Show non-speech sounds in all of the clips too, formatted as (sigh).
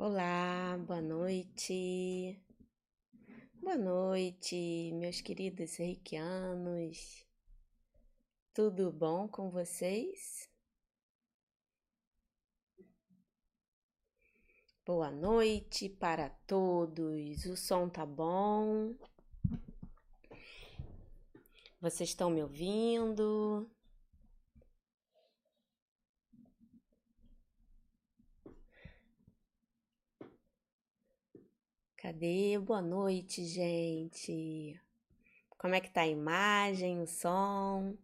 Olá, boa noite. Boa noite, meus queridos reikianos. Tudo bom com vocês? Boa noite para todos. O som tá bom? Vocês estão me ouvindo? Cadê? Boa noite, gente. Como é que tá a imagem, o som?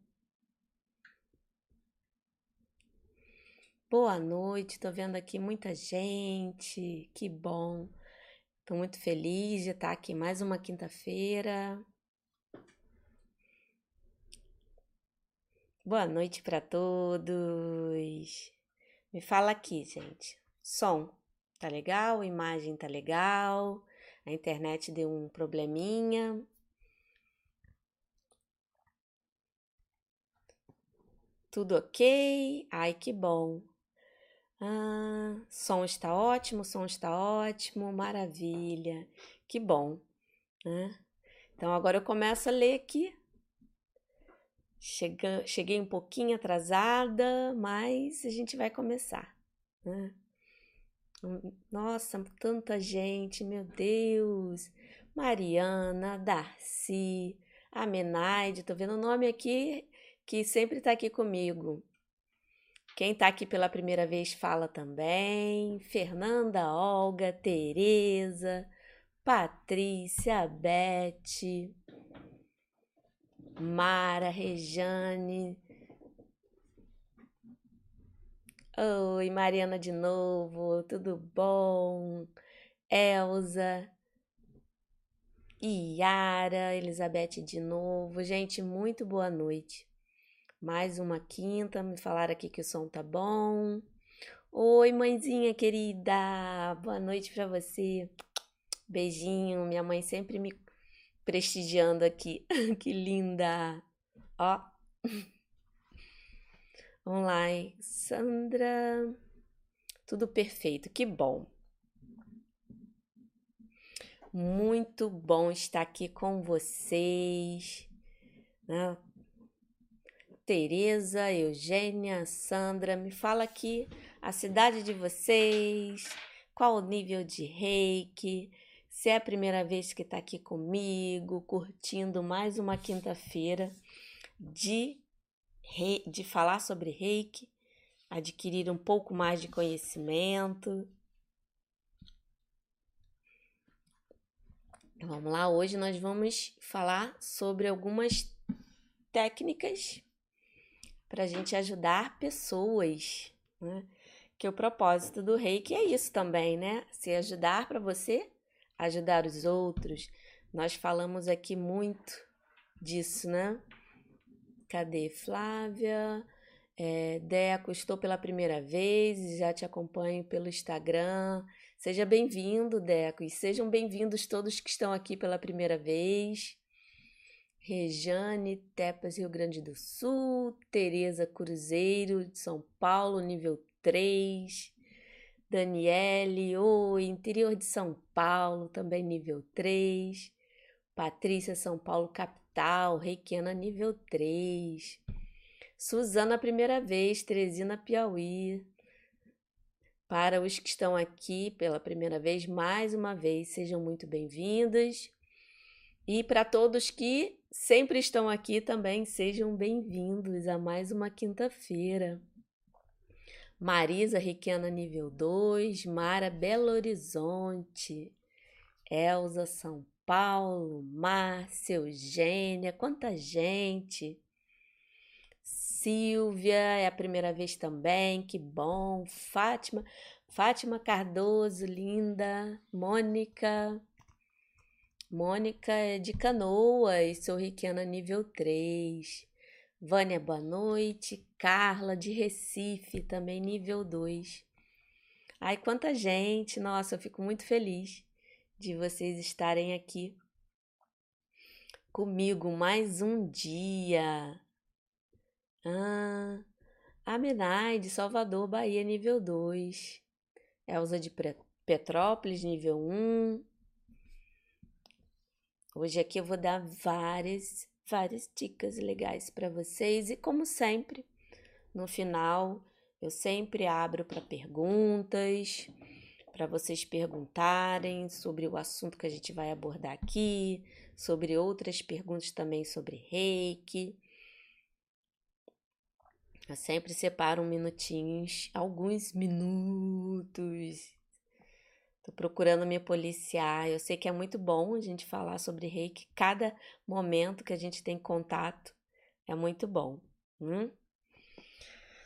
Boa noite, tô vendo aqui muita gente. Que bom. Tô muito feliz de estar aqui mais uma quinta-feira. Boa noite para todos. Me fala aqui, gente. Som, tá legal? Imagem tá legal? A internet deu um probleminha. Tudo ok? Ai, que bom. Ah, som está ótimo, som está ótimo, maravilha. Que bom, né? Então agora eu começo a ler aqui. Chega, cheguei um pouquinho atrasada, mas a gente vai começar. Né? Nossa, tanta gente, meu Deus. Mariana, Darcy, Amenaide, tô vendo o nome aqui que sempre tá aqui comigo. Quem tá aqui pela primeira vez fala também. Fernanda, Olga, Tereza, Patrícia, Beth, Mara, Rejane, Oi, Mariana de novo, tudo bom? Elza, Iara, Elizabeth de novo. Gente, muito boa noite. Mais uma quinta, me falaram aqui que o som tá bom. Oi, mãezinha querida, boa noite para você. Beijinho, minha mãe sempre me prestigiando aqui. (laughs) que linda. Ó. Vamos lá, Sandra. Tudo perfeito, que bom. Muito bom estar aqui com vocês. Né? Tereza, Eugênia, Sandra, me fala aqui a cidade de vocês, qual o nível de reiki, se é a primeira vez que está aqui comigo, curtindo mais uma quinta-feira de de falar sobre reiki, adquirir um pouco mais de conhecimento. Vamos lá, hoje nós vamos falar sobre algumas técnicas para a gente ajudar pessoas, né? Que o propósito do reiki é isso também, né? Se ajudar para você, ajudar os outros. Nós falamos aqui muito disso, né? Cadê Flávia? É, Deco, estou pela primeira vez, já te acompanho pelo Instagram. Seja bem-vindo, Deco, e sejam bem-vindos todos que estão aqui pela primeira vez. Rejane, Tepas, Rio Grande do Sul, Tereza Cruzeiro, de São Paulo, nível 3. Daniele, oi, interior de São Paulo, também nível 3. Patrícia, São Paulo, capital Natal, Reikiana nível 3. Suzana, primeira vez, Teresina, Piauí. Para os que estão aqui pela primeira vez, mais uma vez, sejam muito bem-vindas. E para todos que sempre estão aqui também, sejam bem-vindos a mais uma quinta-feira. Marisa Reikiana nível 2, Mara Belo Horizonte, Elza São Paulo, Márcia, Eugênia, quanta gente. Silvia, é a primeira vez também, que bom. Fátima, Fátima Cardoso, linda. Mônica, Mônica é de Canoas, sou riquiana nível 3. Vânia, boa noite. Carla, de Recife, também nível 2. Ai, quanta gente! Nossa, eu fico muito feliz de vocês estarem aqui comigo mais um dia. Ah, Amenai, de Salvador, Bahia, nível 2. Elza de Petrópolis, nível 1. Hoje aqui eu vou dar várias, várias dicas legais para vocês e como sempre, no final eu sempre abro para perguntas, para vocês perguntarem sobre o assunto que a gente vai abordar aqui, sobre outras perguntas também sobre reiki. Eu sempre separo minutinhos, alguns minutos. Tô procurando me policiar. Eu sei que é muito bom a gente falar sobre reiki. Cada momento que a gente tem contato é muito bom. Hum?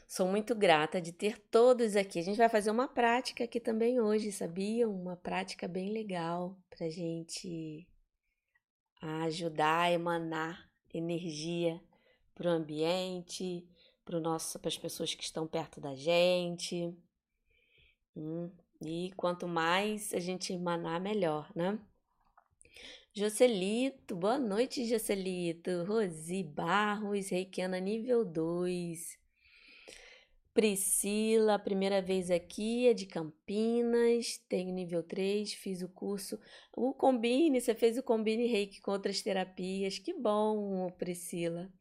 Sou muito grata de ter todos aqui. A gente vai fazer uma prática aqui também hoje, sabia? Uma prática bem legal pra gente ajudar a emanar energia para o ambiente, para as pessoas que estão perto da gente. Hum, e quanto mais a gente emanar, melhor, né? Jocelito, boa noite, Jocelito. Rosi Barros, Reikiana nível 2. Priscila, primeira vez aqui, é de Campinas, tenho nível 3, fiz o curso. O Combine, você fez o Combine Reiki com outras terapias. Que bom, Priscila.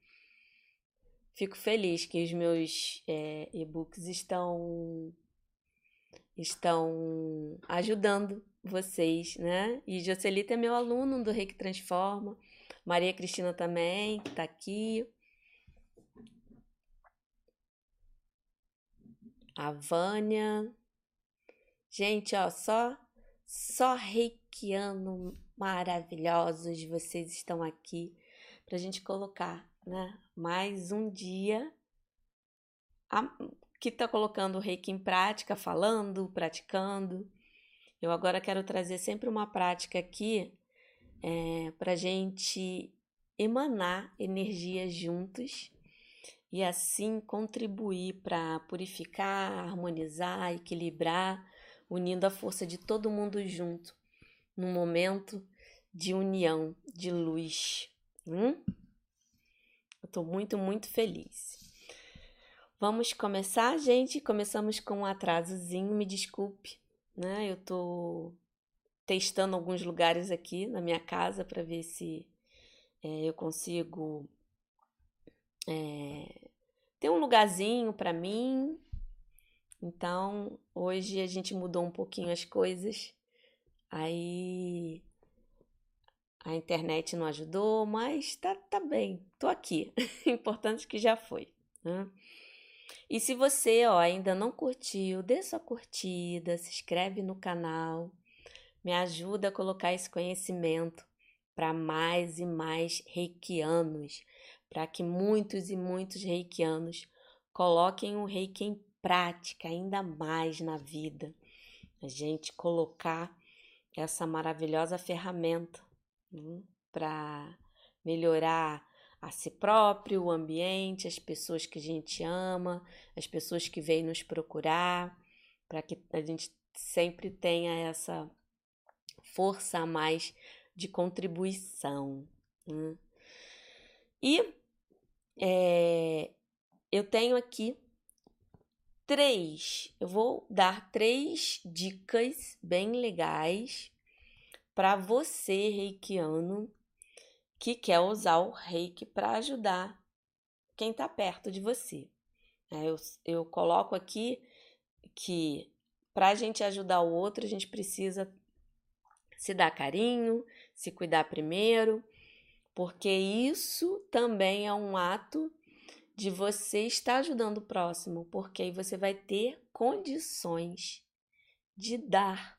Fico feliz que os meus é, e-books estão estão ajudando vocês, né? E Jocelita é meu aluno do Reiki Transforma. Maria Cristina também, que tá aqui. A Vânia. Gente, ó, só só reikiano maravilhosos vocês estão aqui pra gente colocar né? Mais um dia que está colocando o reiki em prática, falando, praticando. Eu agora quero trazer sempre uma prática aqui é, para gente emanar energias juntos e assim contribuir para purificar, harmonizar, equilibrar, unindo a força de todo mundo junto, num momento de união, de luz. Hum? Eu tô muito, muito feliz. Vamos começar, gente? Começamos com um atrasozinho, me desculpe, né? Eu tô testando alguns lugares aqui na minha casa para ver se é, eu consigo é, ter um lugarzinho para mim. Então, hoje a gente mudou um pouquinho as coisas. Aí a internet não ajudou, mas tá, tá bem, tô aqui. (laughs) Importante que já foi. Né? E se você ó, ainda não curtiu, dê sua curtida, se inscreve no canal, me ajuda a colocar esse conhecimento para mais e mais reikianos, para que muitos e muitos reikianos coloquem o reiki em prática ainda mais na vida. A gente colocar essa maravilhosa ferramenta né, para melhorar a si próprio, o ambiente, as pessoas que a gente ama, as pessoas que vêm nos procurar, para que a gente sempre tenha essa força a mais de contribuição. Né? E é, eu tenho aqui três, eu vou dar três dicas bem legais para você, reikiano, que quer usar o reiki para ajudar quem está perto de você. É, eu, eu coloco aqui que para a gente ajudar o outro, a gente precisa se dar carinho, se cuidar primeiro, porque isso também é um ato de você estar ajudando o próximo, porque aí você vai ter condições de dar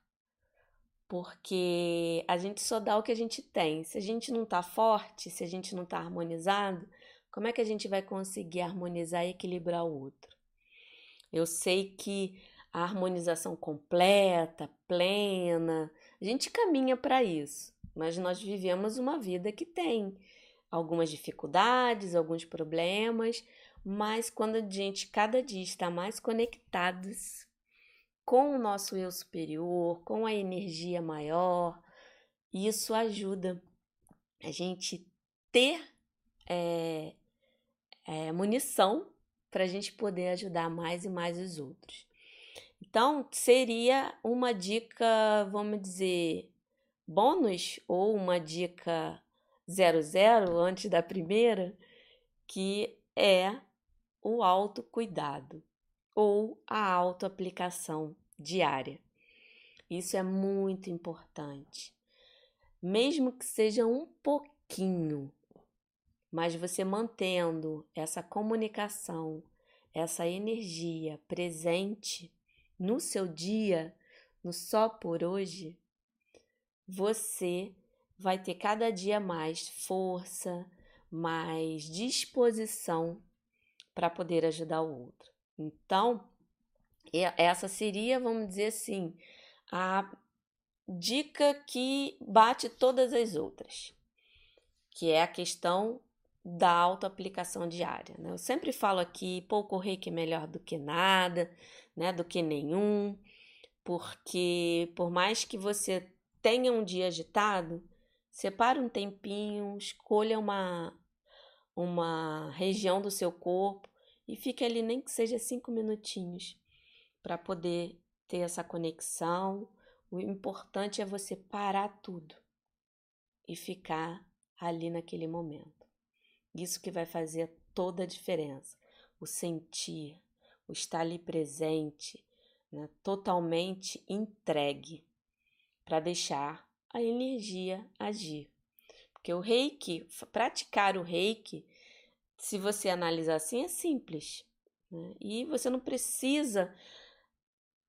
porque a gente só dá o que a gente tem. Se a gente não tá forte, se a gente não tá harmonizado, como é que a gente vai conseguir harmonizar e equilibrar o outro? Eu sei que a harmonização completa, plena, a gente caminha para isso, mas nós vivemos uma vida que tem algumas dificuldades, alguns problemas, mas quando a gente cada dia está mais conectados com o nosso eu superior, com a energia maior. Isso ajuda a gente ter é, é, munição para a gente poder ajudar mais e mais os outros. Então, seria uma dica, vamos dizer, bônus ou uma dica 00 antes da primeira, que é o autocuidado ou a autoaplicação diária. Isso é muito importante. Mesmo que seja um pouquinho, mas você mantendo essa comunicação, essa energia presente no seu dia, no só por hoje, você vai ter cada dia mais força, mais disposição para poder ajudar o outro. Então, essa seria, vamos dizer assim, a dica que bate todas as outras, que é a questão da autoaplicação diária. Né? Eu sempre falo aqui, pouco reiki é melhor do que nada, né? do que nenhum, porque por mais que você tenha um dia agitado, separe um tempinho, escolha uma, uma região do seu corpo e fique ali nem que seja cinco minutinhos para poder ter essa conexão. O importante é você parar tudo e ficar ali naquele momento. Isso que vai fazer toda a diferença. O sentir, o estar ali presente, né? totalmente entregue para deixar a energia agir. Porque o reiki, praticar o reiki, se você analisar assim, é simples. Né? E você não precisa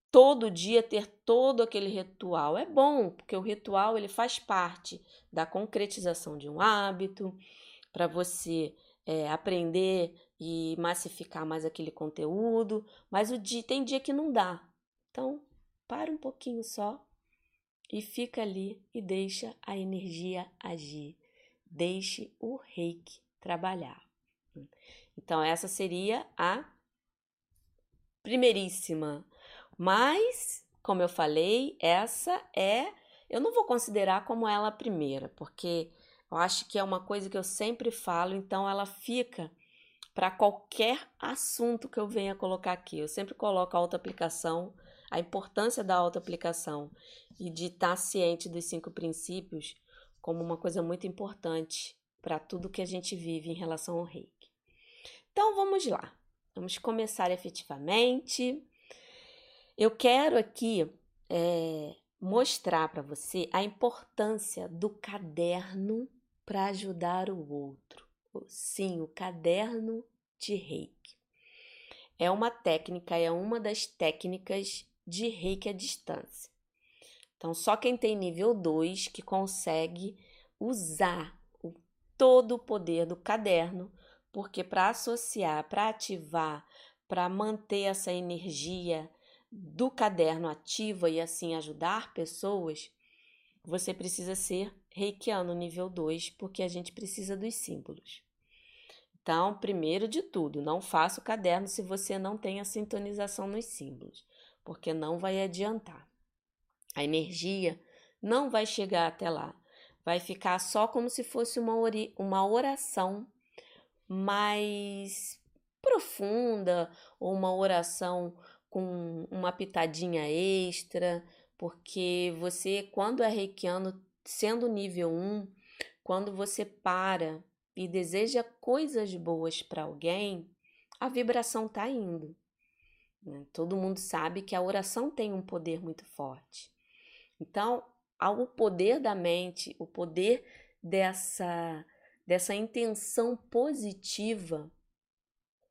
todo dia ter todo aquele ritual. É bom, porque o ritual ele faz parte da concretização de um hábito, para você é, aprender e massificar mais aquele conteúdo, mas o dia, tem dia que não dá. Então, para um pouquinho só e fica ali e deixa a energia agir. Deixe o reiki trabalhar. Então, essa seria a primeiríssima. Mas, como eu falei, essa é. Eu não vou considerar como ela a primeira, porque eu acho que é uma coisa que eu sempre falo, então ela fica para qualquer assunto que eu venha colocar aqui. Eu sempre coloco a autoaplicação, a importância da autoaplicação e de estar ciente dos cinco princípios como uma coisa muito importante para tudo que a gente vive em relação ao reiki. Então vamos lá, vamos começar efetivamente. Eu quero aqui é, mostrar para você a importância do caderno para ajudar o outro. Sim, o caderno de reiki. É uma técnica, é uma das técnicas de reiki à distância. Então, só quem tem nível 2 que consegue usar o, todo o poder do caderno, porque para associar, para ativar, para manter essa energia do caderno ativa e assim ajudar pessoas, você precisa ser reikiano nível 2, porque a gente precisa dos símbolos. Então, primeiro de tudo, não faça o caderno se você não tem a sintonização nos símbolos, porque não vai adiantar. A energia não vai chegar até lá. Vai ficar só como se fosse uma, uma oração mais profunda ou uma oração com uma pitadinha extra, porque você, quando é reikiano, sendo nível 1, quando você para e deseja coisas boas para alguém, a vibração está indo. Né? Todo mundo sabe que a oração tem um poder muito forte. Então, o poder da mente, o poder dessa, dessa intenção positiva,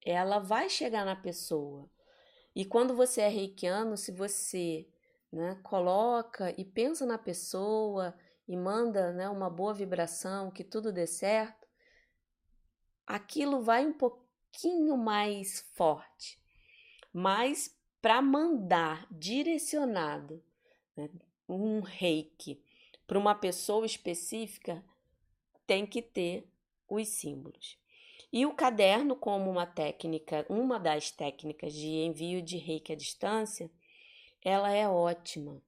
ela vai chegar na pessoa. E quando você é reikiano, se você né, coloca e pensa na pessoa e manda né, uma boa vibração, que tudo dê certo, aquilo vai um pouquinho mais forte. Mas para mandar direcionado né, um reiki para uma pessoa específica, tem que ter os símbolos. E o caderno, como uma técnica, uma das técnicas de envio de reiki à distância, ela é ótima.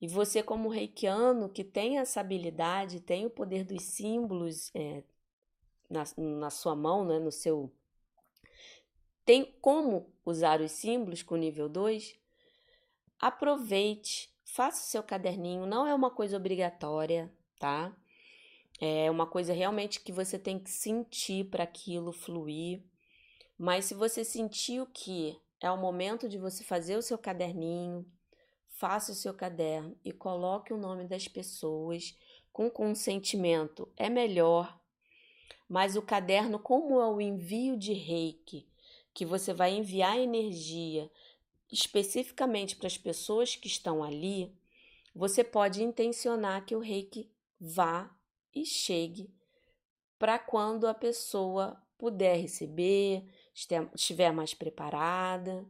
E você, como reikiano, que tem essa habilidade, tem o poder dos símbolos é, na, na sua mão, né, no seu. Tem como usar os símbolos com nível 2? aproveite, faça o seu caderninho, não é uma coisa obrigatória, tá? É uma coisa realmente que você tem que sentir para aquilo fluir. Mas se você sentiu que é o momento de você fazer o seu caderninho, faça o seu caderno e coloque o nome das pessoas com consentimento. É melhor. Mas o caderno, como é o envio de reiki, que você vai enviar energia especificamente para as pessoas que estão ali, você pode intencionar que o reiki vá e chegue para quando a pessoa puder receber, estiver mais preparada.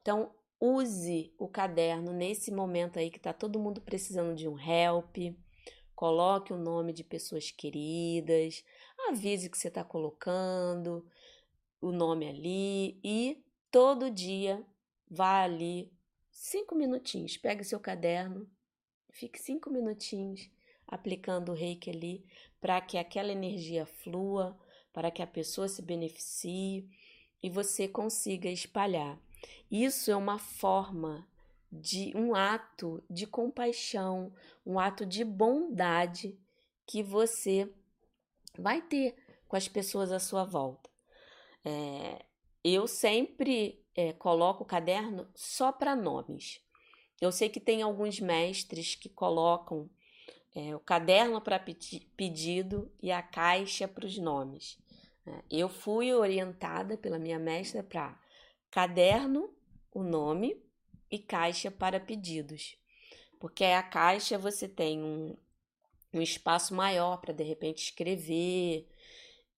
Então, use o caderno nesse momento aí que está todo mundo precisando de um help. Coloque o nome de pessoas queridas, avise que você está colocando o nome ali e todo dia vá ali cinco minutinhos. Pegue seu caderno, fique cinco minutinhos aplicando o reiki ali para que aquela energia flua, para que a pessoa se beneficie e você consiga espalhar. Isso é uma forma de um ato de compaixão, um ato de bondade que você vai ter com as pessoas à sua volta. É, eu sempre é, coloco o caderno só para nomes. Eu sei que tem alguns mestres que colocam é, o caderno para pedido e a caixa para os nomes. Eu fui orientada pela minha mestra para caderno, o nome, e caixa para pedidos. Porque a caixa você tem um, um espaço maior para de repente escrever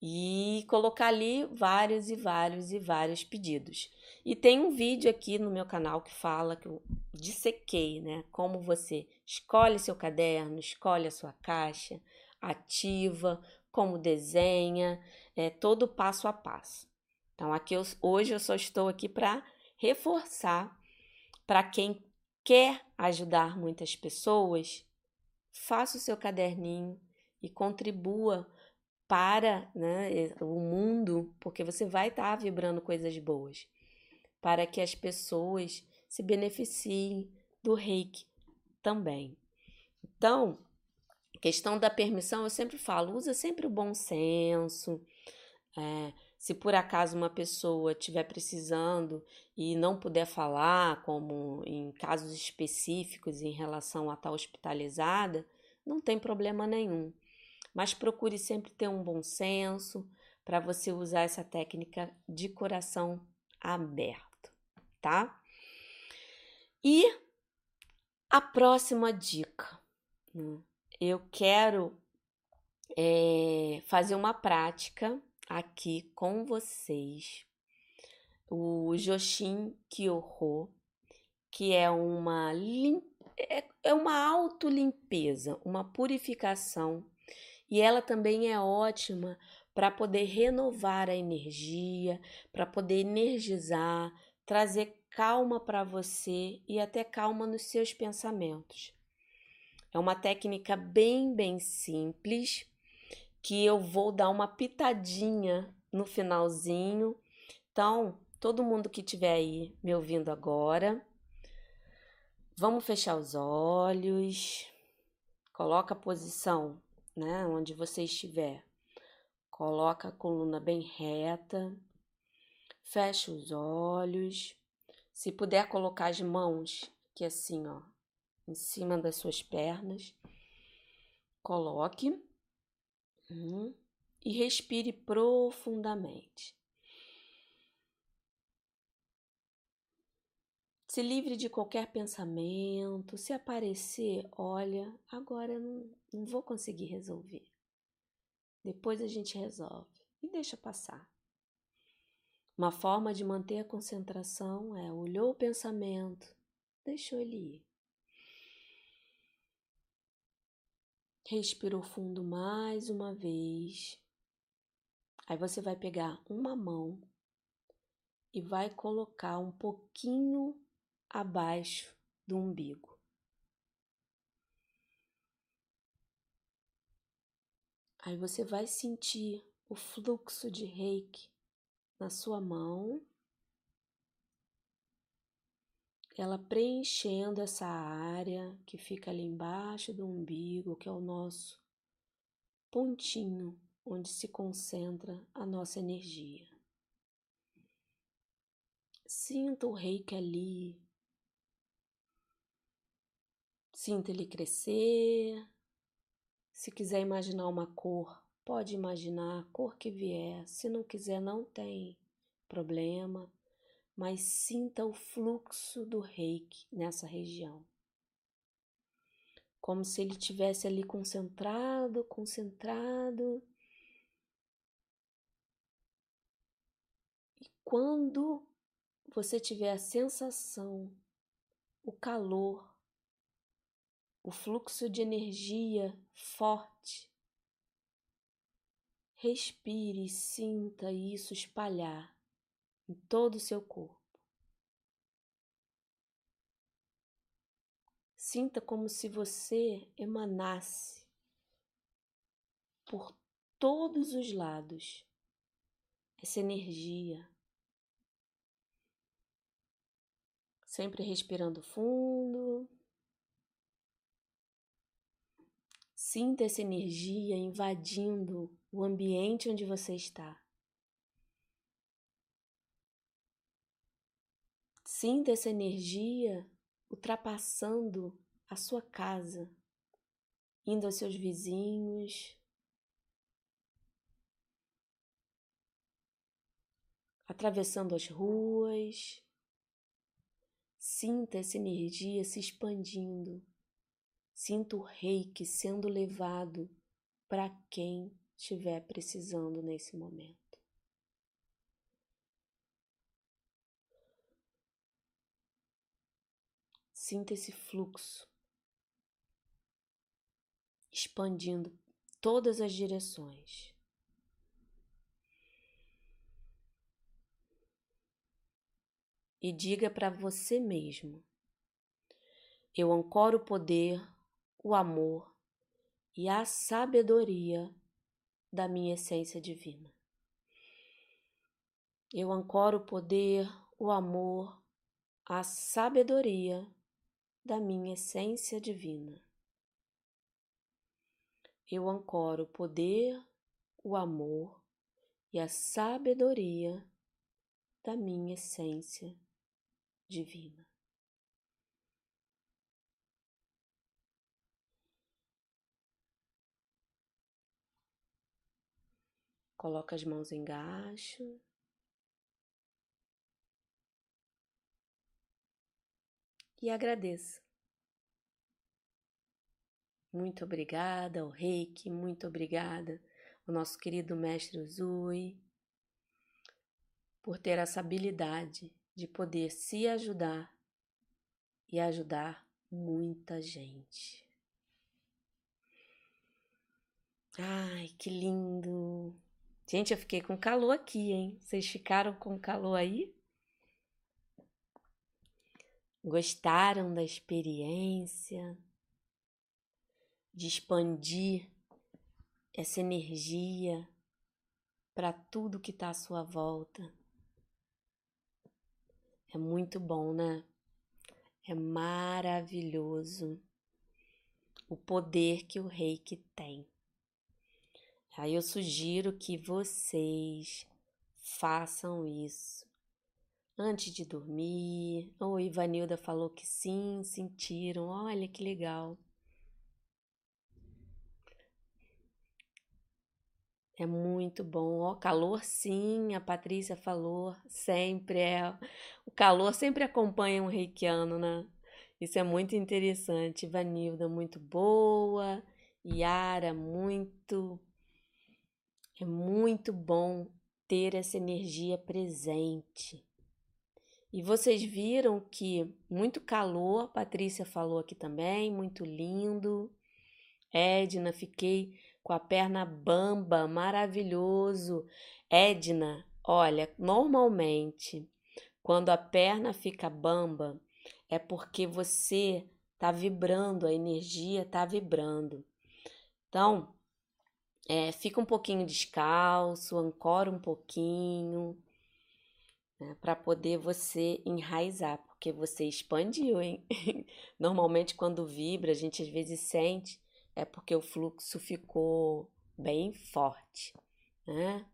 e colocar ali vários e vários e vários pedidos. E tem um vídeo aqui no meu canal que fala que eu dissequei, né? Como você escolhe seu caderno, escolhe a sua caixa, ativa, como desenha, é todo passo a passo. Então aqui eu, hoje eu só estou aqui para reforçar para quem quer ajudar muitas pessoas, faça o seu caderninho e contribua para né, o mundo, porque você vai estar tá vibrando coisas boas, para que as pessoas se beneficiem do reiki também. Então, questão da permissão, eu sempre falo, usa sempre o bom senso. É, se por acaso uma pessoa estiver precisando e não puder falar, como em casos específicos em relação a estar hospitalizada, não tem problema nenhum mas procure sempre ter um bom senso para você usar essa técnica de coração aberto, tá? E a próxima dica, né? eu quero é, fazer uma prática aqui com vocês, o Joshin Kyoho, que é uma lim... é, é uma autolimpeza, uma purificação e ela também é ótima para poder renovar a energia, para poder energizar, trazer calma para você e até calma nos seus pensamentos. É uma técnica bem, bem simples que eu vou dar uma pitadinha no finalzinho. Então, todo mundo que estiver aí me ouvindo agora, vamos fechar os olhos. Coloca a posição né? Onde você estiver. Coloca a coluna bem reta, fecha os olhos. Se puder colocar as mãos aqui assim, ó, em cima das suas pernas, coloque hum, e respire profundamente. Se livre de qualquer pensamento. Se aparecer, olha, agora não, não vou conseguir resolver. Depois a gente resolve e deixa passar. Uma forma de manter a concentração é olhou o pensamento, deixou ele ir. Respirou fundo mais uma vez. Aí você vai pegar uma mão e vai colocar um pouquinho abaixo do umbigo. Aí você vai sentir o fluxo de reiki na sua mão. ela preenchendo essa área que fica ali embaixo do umbigo, que é o nosso pontinho onde se concentra a nossa energia. Sinta o reiki ali. Sinta ele crescer. Se quiser imaginar uma cor, pode imaginar a cor que vier. Se não quiser, não tem problema. Mas sinta o fluxo do reiki nessa região. Como se ele tivesse ali concentrado, concentrado Quando você tiver a sensação, o calor, o fluxo de energia forte, respire e sinta isso espalhar em todo o seu corpo. Sinta como se você emanasse por todos os lados essa energia sempre respirando fundo. Sinta essa energia invadindo o ambiente onde você está. Sinta essa energia ultrapassando a sua casa, indo aos seus vizinhos, atravessando as ruas, Sinta essa energia se expandindo. Sinta o reiki sendo levado para quem estiver precisando nesse momento. Sinta esse fluxo expandindo todas as direções. e diga para você mesmo: Eu ancoro o poder, o amor e a sabedoria da minha essência divina. Eu ancoro o poder, o amor, a sabedoria da minha essência divina. Eu ancoro o poder, o amor e a sabedoria da minha essência divina. Coloca as mãos embaixo. E agradeça. Muito obrigada ao Reiki, muito obrigada ao nosso querido mestre Uzui por ter essa habilidade de poder se ajudar e ajudar muita gente. Ai, que lindo! Gente, eu fiquei com calor aqui, hein? Vocês ficaram com calor aí? Gostaram da experiência? De expandir essa energia para tudo que está à sua volta? É muito bom, né? É maravilhoso o poder que o reiki tem. Aí eu sugiro que vocês façam isso antes de dormir. O Ivanilda falou que sim, sentiram. Olha que legal. É muito bom. Ó, calor sim, a Patrícia falou, sempre é. O calor sempre acompanha um reikiano, né? Isso é muito interessante. Vanilda, muito boa. Yara, muito. É muito bom ter essa energia presente. E vocês viram que muito calor, a Patrícia falou aqui também, muito lindo. Edna, fiquei com a perna bamba, maravilhoso. Edna, olha, normalmente quando a perna fica bamba é porque você tá vibrando, a energia tá vibrando. Então, é, fica um pouquinho descalço, ancora um pouquinho, né, para poder você enraizar, porque você expandiu, hein? (laughs) Normalmente, quando vibra, a gente às vezes sente, é porque o fluxo ficou bem forte, né?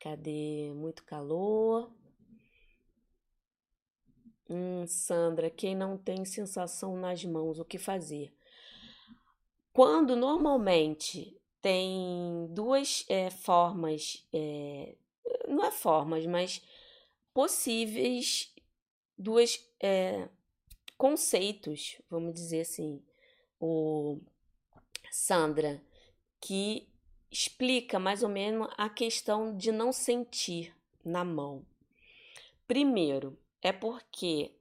Cadê? Muito calor. Hum, Sandra, quem não tem sensação nas mãos, o que fazer? Quando normalmente tem duas é, formas, é, não é formas, mas possíveis, duas é, conceitos, vamos dizer assim, o Sandra, que explica mais ou menos a questão de não sentir na mão. Primeiro, é porque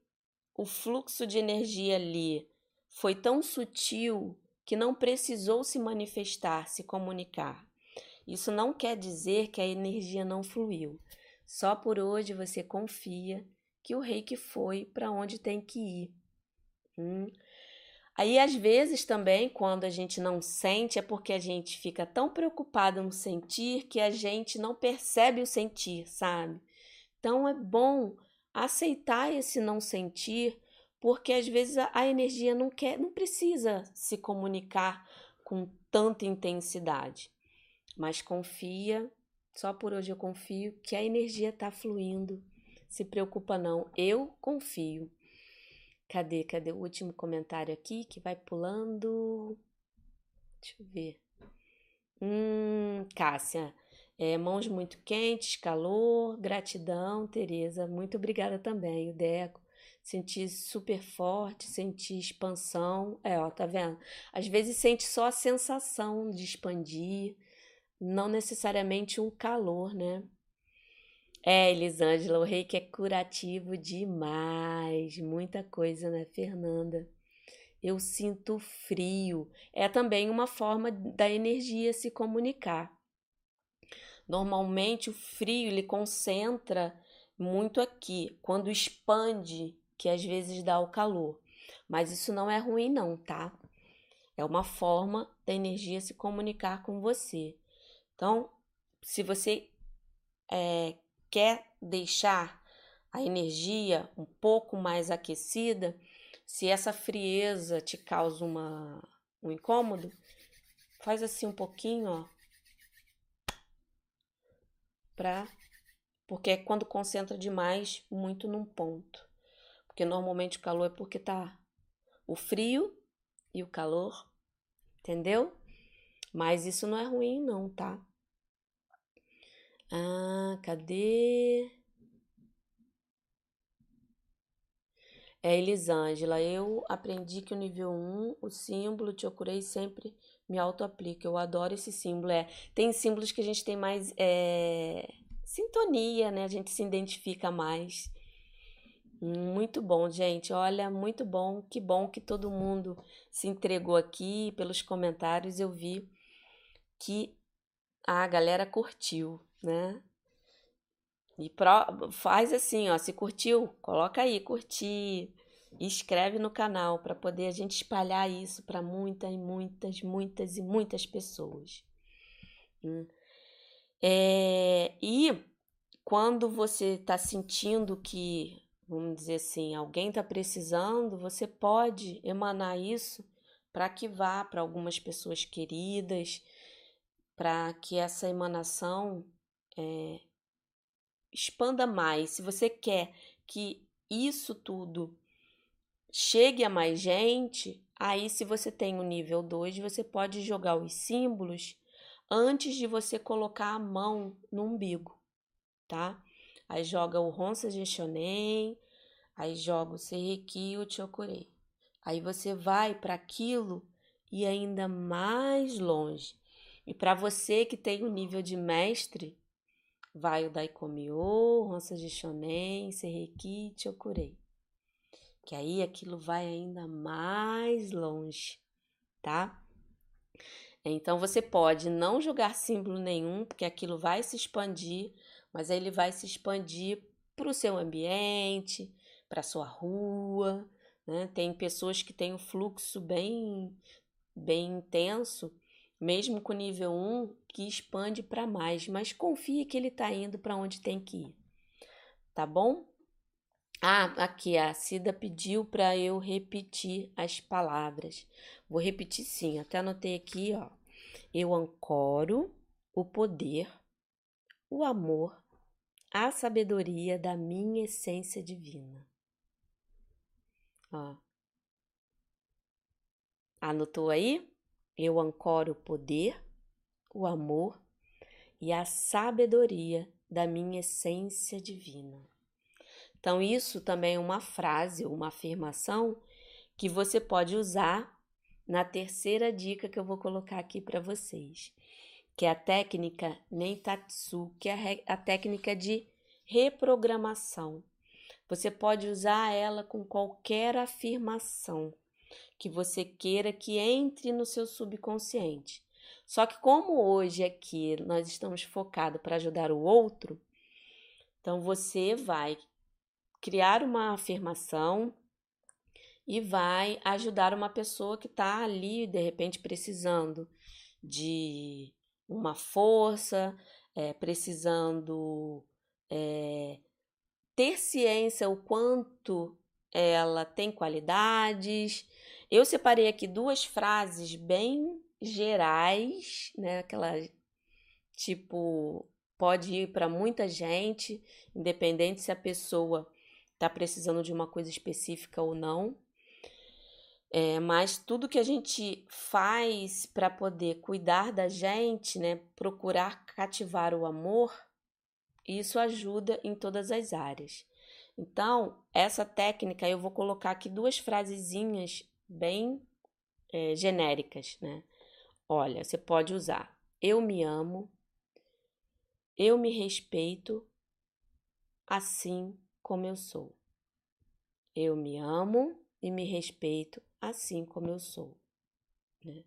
o fluxo de energia ali foi tão sutil que não precisou se manifestar, se comunicar. Isso não quer dizer que a energia não fluiu. Só por hoje você confia que o reiki foi para onde tem que ir. Hum. Aí, às vezes, também, quando a gente não sente, é porque a gente fica tão preocupado no sentir que a gente não percebe o sentir, sabe? Então, é bom aceitar esse não sentir, porque às vezes a, energia não quer, não precisa se comunicar com tanta intensidade. Mas confia, só por hoje eu confio que a energia está fluindo. Se preocupa não, eu confio. Cadê? Cadê o último comentário aqui que vai pulando? Deixa eu ver. Hum, Cássia, é, mãos muito quentes, calor, gratidão, Tereza. Muito obrigada também, o Deco. Senti super forte, senti expansão. É, ó, tá vendo? Às vezes sente só a sensação de expandir, não necessariamente um calor, né? É, Elisângela, o reiki é curativo demais. Muita coisa, né, Fernanda? Eu sinto frio. É também uma forma da energia se comunicar. Normalmente o frio ele concentra muito aqui, quando expande, que às vezes dá o calor. Mas isso não é ruim não, tá? É uma forma da energia se comunicar com você. Então, se você é, quer deixar a energia um pouco mais aquecida, se essa frieza te causa uma, um incômodo, faz assim um pouquinho, ó. Pra, porque é quando concentra demais, muito num ponto. Porque normalmente o calor é porque tá o frio e o calor, entendeu? Mas isso não é ruim, não, tá? Ah, cadê? É Elisângela, eu aprendi que o nível 1, o símbolo te ocurei sempre me auto-aplica. Eu adoro esse símbolo. É, tem símbolos que a gente tem mais é, sintonia, né? A gente se identifica mais. Muito bom, gente. Olha, muito bom. Que bom que todo mundo se entregou aqui. Pelos comentários eu vi que a galera curtiu né? E pro, faz assim, ó, se curtiu, coloca aí, curtir, e escreve no canal para poder a gente espalhar isso para muitas, muitas, muitas e muitas pessoas. Hum. É, e quando você está sentindo que, vamos dizer assim, alguém está precisando, você pode emanar isso para que vá para algumas pessoas queridas, para que essa emanação é, expanda mais, se você quer que isso tudo chegue a mais gente, aí se você tem o nível 2, você pode jogar os símbolos antes de você colocar a mão no umbigo, tá? Aí joga o Honsa Shonen, aí joga o Seireki e o Chokurei. Aí você vai para aquilo e ainda mais longe. E para você que tem o nível de mestre, vai o Daikomyo, Ronsa de Shonen, Serreki, Chokurei. Que aí aquilo vai ainda mais longe, tá? Então você pode não jogar símbolo nenhum, porque aquilo vai se expandir, mas aí ele vai se expandir para o seu ambiente, para sua rua. Né? Tem pessoas que têm um fluxo bem, bem intenso mesmo com nível 1, que expande para mais, mas confie que ele está indo para onde tem que ir. Tá bom? Ah, aqui a Cida pediu para eu repetir as palavras. Vou repetir sim, até anotei aqui, ó. Eu ancoro o poder, o amor, a sabedoria da minha essência divina. Ó. Anotou aí? Eu ancoro o poder, o amor e a sabedoria da minha essência divina. Então, isso também é uma frase, uma afirmação que você pode usar na terceira dica que eu vou colocar aqui para vocês, que é a técnica Nentatsu, que é a técnica de reprogramação. Você pode usar ela com qualquer afirmação que você queira que entre no seu subconsciente. Só que como hoje aqui nós estamos focados para ajudar o outro, então você vai criar uma afirmação e vai ajudar uma pessoa que está ali, de repente, precisando de uma força, é, precisando é, ter ciência o quanto ela tem qualidades. Eu separei aqui duas frases bem gerais, né? Aquela tipo pode ir para muita gente, independente se a pessoa está precisando de uma coisa específica ou não. É, mas tudo que a gente faz para poder cuidar da gente, né, procurar cativar o amor, isso ajuda em todas as áreas. Então, essa técnica eu vou colocar aqui duas frasezinhas bem é, genéricas, né? Olha, você pode usar: eu me amo, eu me respeito, assim como eu sou. Eu me amo e me respeito assim como eu sou. Né?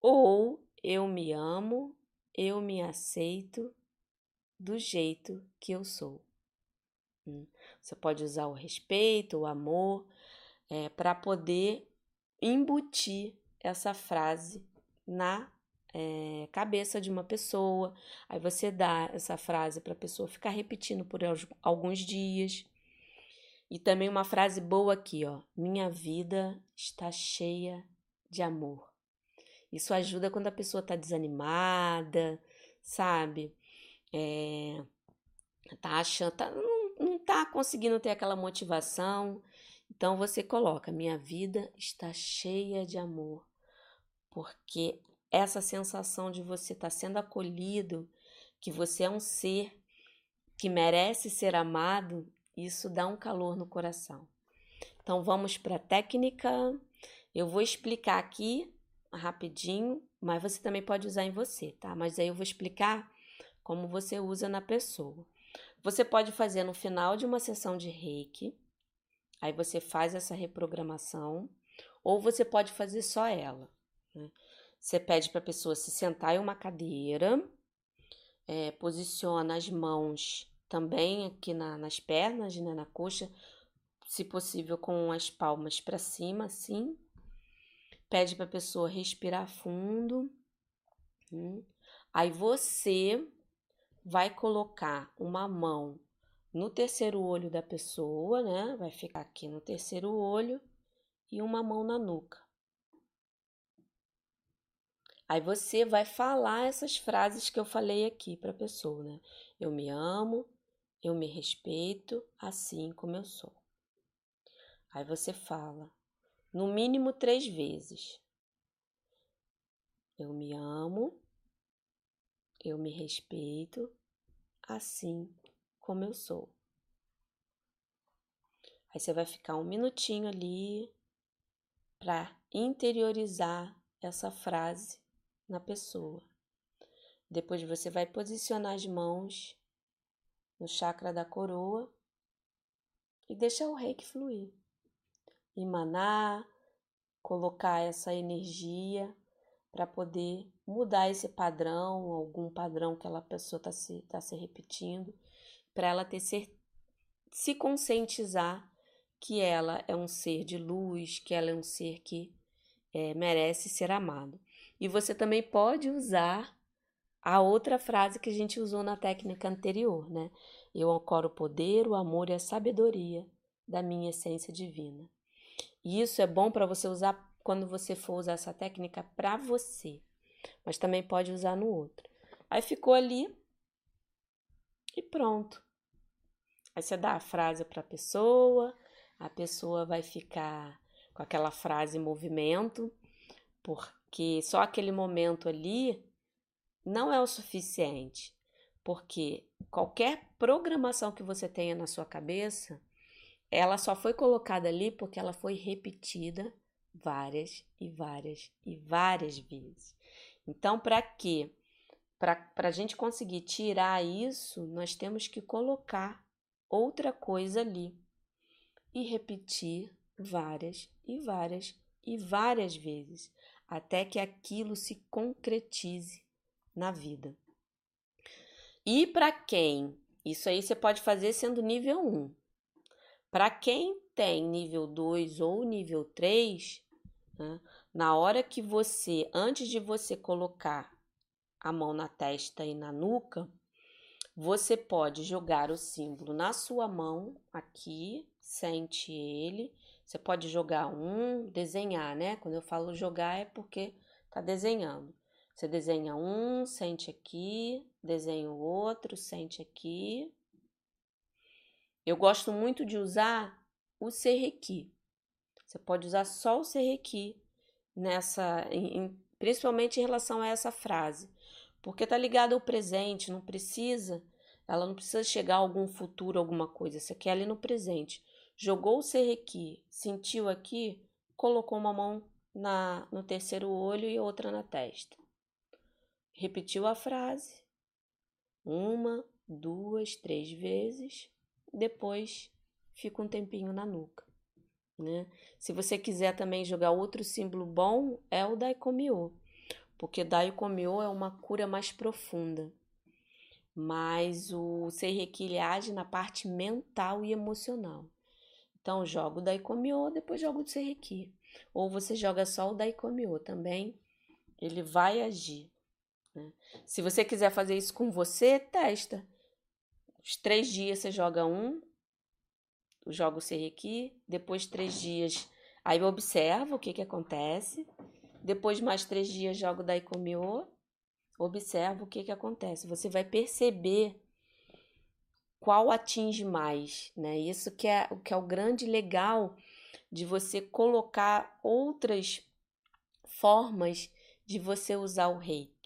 Ou eu me amo, eu me aceito do jeito que eu sou. Hum. Você pode usar o respeito, o amor, é, para poder embutir essa frase na é, cabeça de uma pessoa. Aí você dá essa frase para a pessoa ficar repetindo por alguns dias. E também uma frase boa aqui, ó. Minha vida está cheia de amor. Isso ajuda quando a pessoa tá desanimada, sabe? É, tá achando, tá, não, não tá conseguindo ter aquela motivação. Então você coloca: Minha vida está cheia de amor. Porque essa sensação de você estar tá sendo acolhido, que você é um ser que merece ser amado, isso dá um calor no coração. Então vamos para a técnica. Eu vou explicar aqui rapidinho, mas você também pode usar em você, tá? Mas aí eu vou explicar como você usa na pessoa. Você pode fazer no final de uma sessão de reiki, aí você faz essa reprogramação, ou você pode fazer só ela. Né? Você pede para a pessoa se sentar em uma cadeira, é, posiciona as mãos também aqui na, nas pernas, né, na coxa, se possível com as palmas para cima, assim. Pede para a pessoa respirar fundo. Hum. Aí você vai colocar uma mão no terceiro olho da pessoa, né? Vai ficar aqui no terceiro olho e uma mão na nuca. Aí você vai falar essas frases que eu falei aqui para a pessoa, né? Eu me amo, eu me respeito assim como eu sou. Aí você fala, no mínimo três vezes. Eu me amo, eu me respeito assim como eu sou. Aí você vai ficar um minutinho ali para interiorizar essa frase na pessoa. Depois você vai posicionar as mãos no chakra da coroa e deixar o reiki fluir. Emanar, colocar essa energia para poder mudar esse padrão, algum padrão que aquela pessoa está se, tá se repetindo, para ela ter ser, se conscientizar que ela é um ser de luz, que ela é um ser que é, merece ser amado. E você também pode usar a outra frase que a gente usou na técnica anterior, né? Eu ancoro o poder, o amor e a sabedoria da minha essência divina. E isso é bom para você usar quando você for usar essa técnica para você, mas também pode usar no outro. Aí ficou ali e pronto. Aí você dá a frase para a pessoa, a pessoa vai ficar com aquela frase em movimento, porque só aquele momento ali não é o suficiente, porque qualquer programação que você tenha na sua cabeça, ela só foi colocada ali porque ela foi repetida várias e várias e várias vezes. Então, para quê? Para a gente conseguir tirar isso, nós temos que colocar outra coisa ali e repetir várias e várias e várias vezes até que aquilo se concretize na vida. E para quem? Isso aí você pode fazer sendo nível 1. Para quem tem nível 2 ou nível 3, né, na hora que você, antes de você colocar a mão na testa e na nuca, você pode jogar o símbolo na sua mão, aqui, sente ele. Você pode jogar um, desenhar, né? Quando eu falo jogar é porque tá desenhando. Você desenha um, sente aqui, desenha o outro, sente aqui. Eu gosto muito de usar o serrequi. Você pode usar só o serrequi nessa, em, principalmente em relação a essa frase, porque tá ligado ao presente, não precisa, ela não precisa chegar a algum futuro, alguma coisa, você quer ali no presente. Jogou o serrequi, sentiu aqui, colocou uma mão na, no terceiro olho e outra na testa. Repetiu a frase uma, duas, três vezes, depois fica um tempinho na nuca. Né? Se você quiser também jogar outro símbolo bom, é o Daikomyo, porque Daikomyo é uma cura mais profunda. Mas o Seireki age na parte mental e emocional. Então, joga o Daikomyo, depois joga o Seireki. Ou você joga só o Daikomyo também, ele vai agir. Né? Se você quiser fazer isso com você, testa. Os três dias você joga um, joga o Serrequi, depois três dias, aí observa o que, que acontece, depois mais três dias joga o Daikomyo, observa o que, que acontece. Você vai perceber qual atinge mais, né? Isso que é o que é o grande legal de você colocar outras formas de você usar o reiki.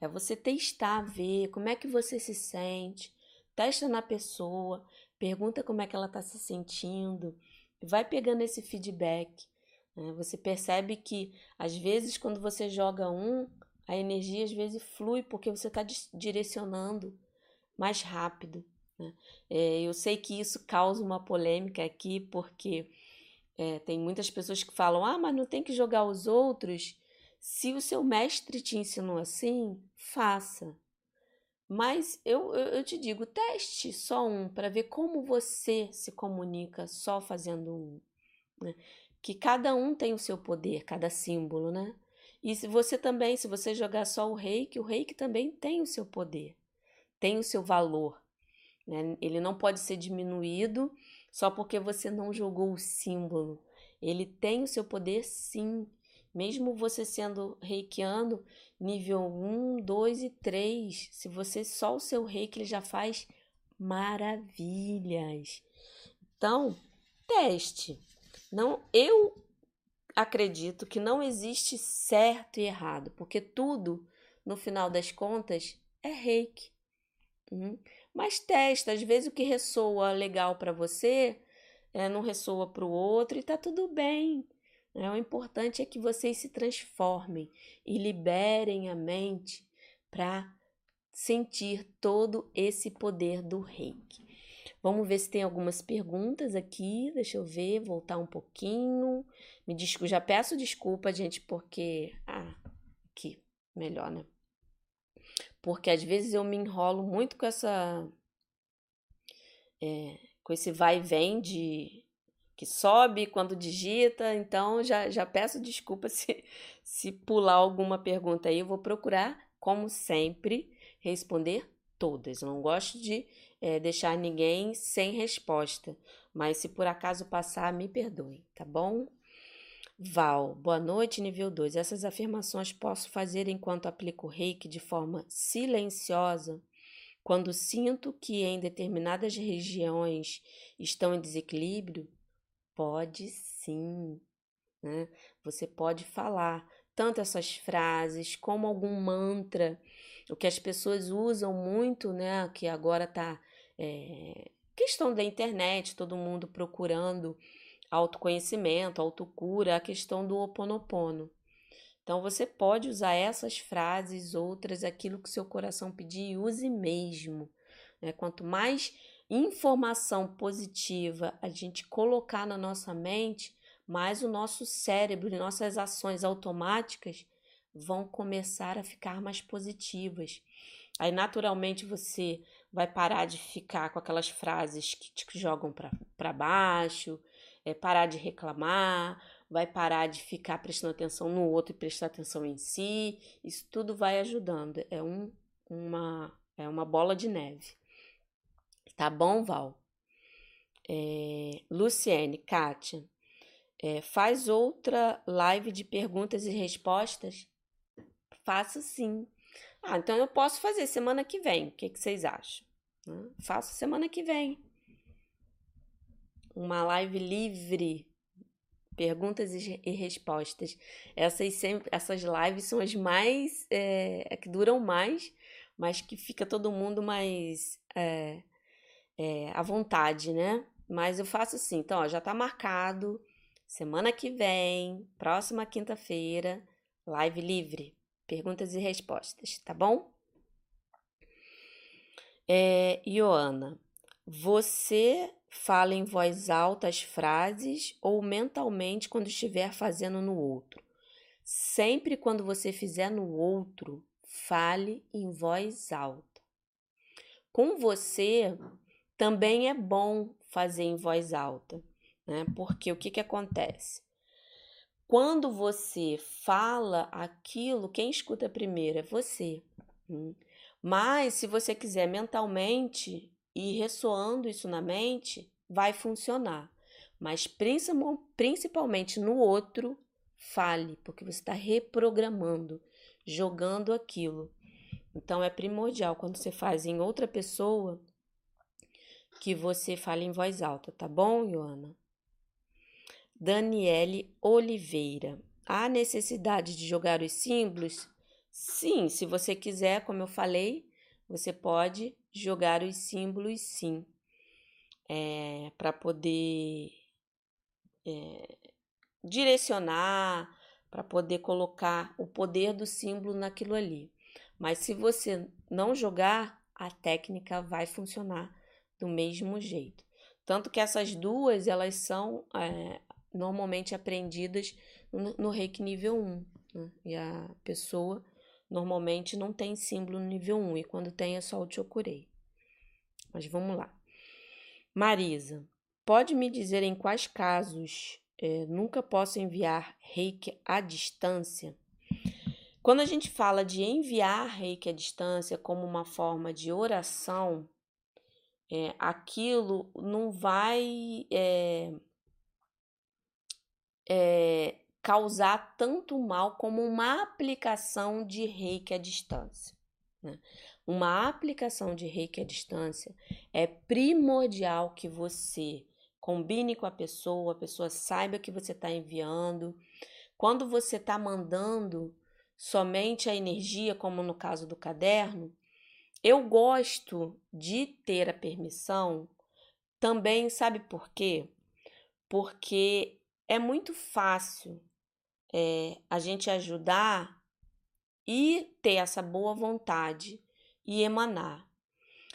É você testar, ver como é que você se sente, testa na pessoa, pergunta como é que ela está se sentindo, vai pegando esse feedback. Né? Você percebe que às vezes quando você joga um, a energia às vezes flui porque você está direcionando mais rápido. Né? É, eu sei que isso causa uma polêmica aqui porque é, tem muitas pessoas que falam: ah, mas não tem que jogar os outros. Se o seu mestre te ensinou assim, faça. Mas eu, eu, eu te digo, teste só um para ver como você se comunica só fazendo um. Né? Que cada um tem o seu poder, cada símbolo, né? E se você também, se você jogar só o reiki, o reiki também tem o seu poder, tem o seu valor. Né? Ele não pode ser diminuído só porque você não jogou o símbolo. Ele tem o seu poder sim. Mesmo você sendo reikiano, nível 1, 2 e 3, se você só o seu reiki ele já faz maravilhas. Então, teste. Não, eu acredito que não existe certo e errado, porque tudo, no final das contas, é reiki. Hum? Mas testa, às vezes o que ressoa legal para você é, não ressoa para o outro e tá tudo bem. Né? O importante é que vocês se transformem e liberem a mente para sentir todo esse poder do reiki. Vamos ver se tem algumas perguntas aqui. Deixa eu ver, voltar um pouquinho. Me desculpa, já peço desculpa, gente, porque. Ah, aqui, melhor, né? Porque às vezes eu me enrolo muito com essa. É, com esse vai e vem de que sobe quando digita, então já, já peço desculpa (laughs) se, se pular alguma pergunta aí. Eu vou procurar, como sempre, responder todas. Eu não gosto de é, deixar ninguém sem resposta, mas se por acaso passar, me perdoe, tá bom? Val, boa noite, nível 2. Essas afirmações posso fazer enquanto aplico reiki de forma silenciosa, quando sinto que em determinadas regiões estão em desequilíbrio? Pode sim. Né? Você pode falar tanto essas frases como algum mantra o que as pessoas usam muito, né? Que agora tá é, questão da internet, todo mundo procurando autoconhecimento, autocura, a questão do oponopono. Então você pode usar essas frases, outras, aquilo que seu coração pedir, use mesmo. Né? Quanto mais informação positiva a gente colocar na nossa mente, mais o nosso cérebro e nossas ações automáticas vão começar a ficar mais positivas. Aí, naturalmente, você vai parar de ficar com aquelas frases que te jogam para baixo, é, parar de reclamar, vai parar de ficar prestando atenção no outro e prestar atenção em si. Isso tudo vai ajudando. É um, uma, é uma bola de neve. Tá bom, Val? É, Luciene, Kátia, é, faz outra live de perguntas e respostas Faço sim. Ah, então eu posso fazer semana que vem. O que, que vocês acham? Faço semana que vem. Uma live livre. Perguntas e respostas. Essas, sempre, essas lives são as mais. É, que duram mais, mas que fica todo mundo mais é, é, à vontade, né? Mas eu faço assim. Então, ó, já tá marcado. Semana que vem, próxima quinta-feira, live livre perguntas e respostas, tá bom? É, Ioana, você fala em voz alta as frases ou mentalmente quando estiver fazendo no outro? Sempre quando você fizer no outro, fale em voz alta. Com você, também é bom fazer em voz alta, né? Porque o que, que acontece? Quando você fala aquilo, quem escuta primeiro é você. Hum. Mas se você quiser mentalmente ir ressoando isso na mente, vai funcionar. Mas principalmente no outro, fale, porque você está reprogramando, jogando aquilo. Então é primordial quando você faz em outra pessoa que você fale em voz alta, tá bom, Joana? Daniele Oliveira. Há necessidade de jogar os símbolos? Sim, se você quiser, como eu falei, você pode jogar os símbolos sim, é, para poder é, direcionar, para poder colocar o poder do símbolo naquilo ali. Mas se você não jogar, a técnica vai funcionar do mesmo jeito. Tanto que essas duas, elas são é, normalmente aprendidas no, no reiki nível 1. Né? E a pessoa normalmente não tem símbolo no nível 1, e quando tem é só o Chokurei. Mas vamos lá. Marisa, pode me dizer em quais casos é, nunca posso enviar reiki à distância? Quando a gente fala de enviar reiki à distância como uma forma de oração, é, aquilo não vai é, é, causar tanto mal como uma aplicação de reiki à distância. Né? Uma aplicação de reiki à distância é primordial que você combine com a pessoa, a pessoa saiba que você está enviando. Quando você está mandando somente a energia, como no caso do caderno, eu gosto de ter a permissão também, sabe por quê? Porque é muito fácil é, a gente ajudar e ter essa boa vontade e emanar,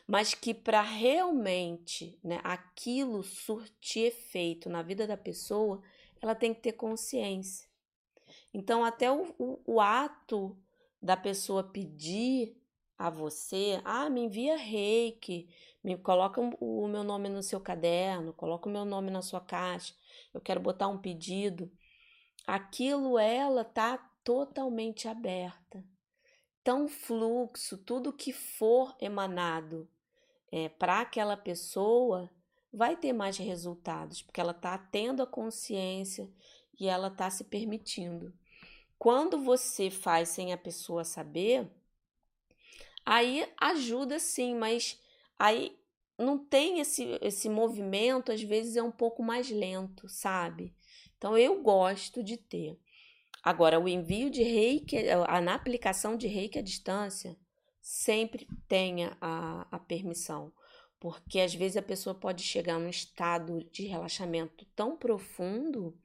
mas que para realmente né, aquilo surtir efeito na vida da pessoa, ela tem que ter consciência. Então, até o, o, o ato da pessoa pedir a você, ah, me envia reiki, me coloca o meu nome no seu caderno, coloca o meu nome na sua caixa eu quero botar um pedido, aquilo ela tá totalmente aberta. Então, fluxo, tudo que for emanado é, para aquela pessoa vai ter mais resultados, porque ela está tendo a consciência e ela está se permitindo. Quando você faz sem a pessoa saber, aí ajuda sim, mas aí não tem esse, esse movimento, às vezes é um pouco mais lento, sabe? Então eu gosto de ter. Agora, o envio de reiki, a, na aplicação de reiki à distância, sempre tenha a, a permissão, porque às vezes a pessoa pode chegar num estado de relaxamento tão profundo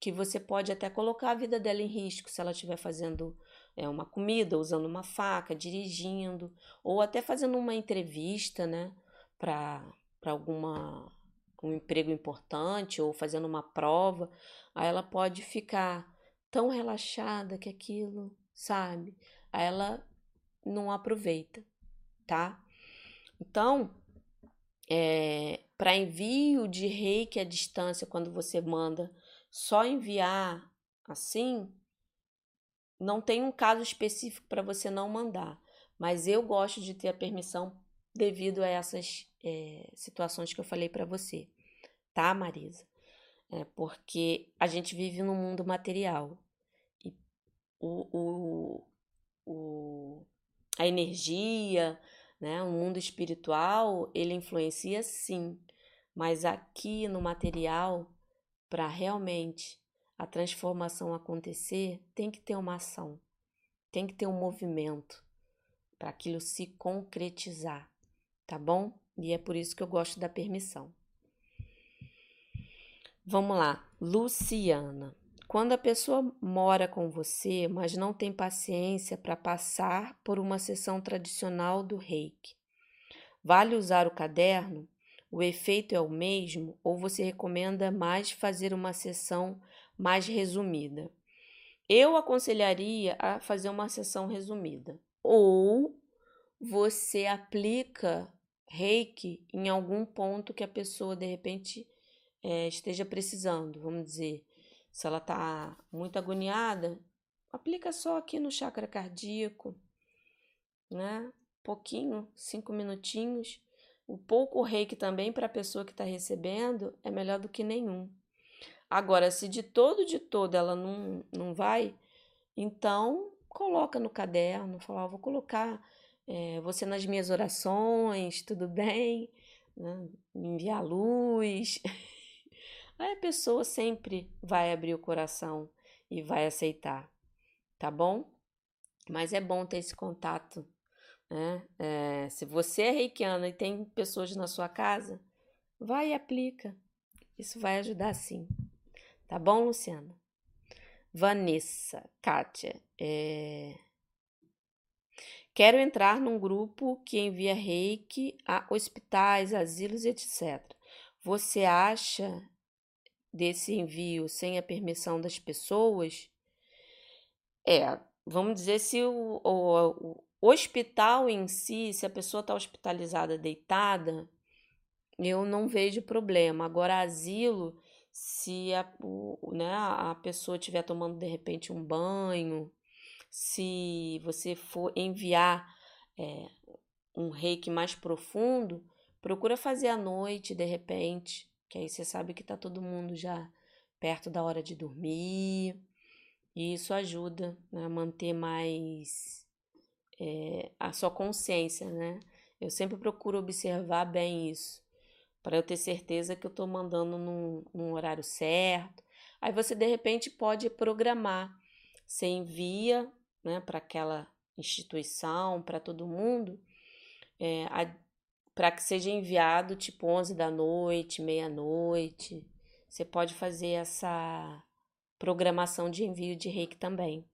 que você pode até colocar a vida dela em risco se ela estiver fazendo é, uma comida, usando uma faca, dirigindo, ou até fazendo uma entrevista, né, para alguma um emprego importante ou fazendo uma prova, aí ela pode ficar tão relaxada que aquilo, sabe? Aí ela não aproveita, tá? Então, é, para envio de reiki à distância, quando você manda só enviar assim, não tem um caso específico para você não mandar, mas eu gosto de ter a permissão devido a essas é, situações que eu falei para você, tá, Marisa? É porque a gente vive num mundo material e o, o, o, a energia, né, o mundo espiritual, ele influencia sim, mas aqui no material para realmente a transformação acontecer, tem que ter uma ação, tem que ter um movimento para aquilo se concretizar, tá bom? E é por isso que eu gosto da permissão. Vamos lá, Luciana. Quando a pessoa mora com você, mas não tem paciência para passar por uma sessão tradicional do reiki, vale usar o caderno o efeito é o mesmo ou você recomenda mais fazer uma sessão mais resumida? Eu aconselharia a fazer uma sessão resumida. Ou você aplica reiki em algum ponto que a pessoa de repente é, esteja precisando. Vamos dizer, se ela está muito agoniada, aplica só aqui no chakra cardíaco, né? Pouquinho, cinco minutinhos o pouco reiki também para a pessoa que está recebendo é melhor do que nenhum. Agora, se de todo, de todo ela não, não vai, então coloca no caderno, fala, vou colocar é, você nas minhas orações, tudo bem? Né? Enviar luz. (laughs) Aí a pessoa sempre vai abrir o coração e vai aceitar, tá bom? Mas é bom ter esse contato né? É, se você é reikiana e tem pessoas na sua casa, vai e aplica. Isso vai ajudar sim. Tá bom, Luciana? Vanessa, Kátia, é... quero entrar num grupo que envia reiki a hospitais, asilos, etc. Você acha desse envio sem a permissão das pessoas? É, vamos dizer se o, o, Hospital em si, se a pessoa está hospitalizada deitada, eu não vejo problema. Agora, asilo, se a, o, né, a pessoa estiver tomando de repente um banho, se você for enviar é, um reiki mais profundo, procura fazer à noite, de repente, que aí você sabe que está todo mundo já perto da hora de dormir. E isso ajuda né, a manter mais é, a sua consciência, né? Eu sempre procuro observar bem isso, para eu ter certeza que eu estou mandando num, num, horário certo. Aí você, de repente, pode programar. Você envia né, para aquela instituição, para todo mundo, é, para que seja enviado tipo 11 da noite, meia-noite. Você pode fazer essa programação de envio de reiki também,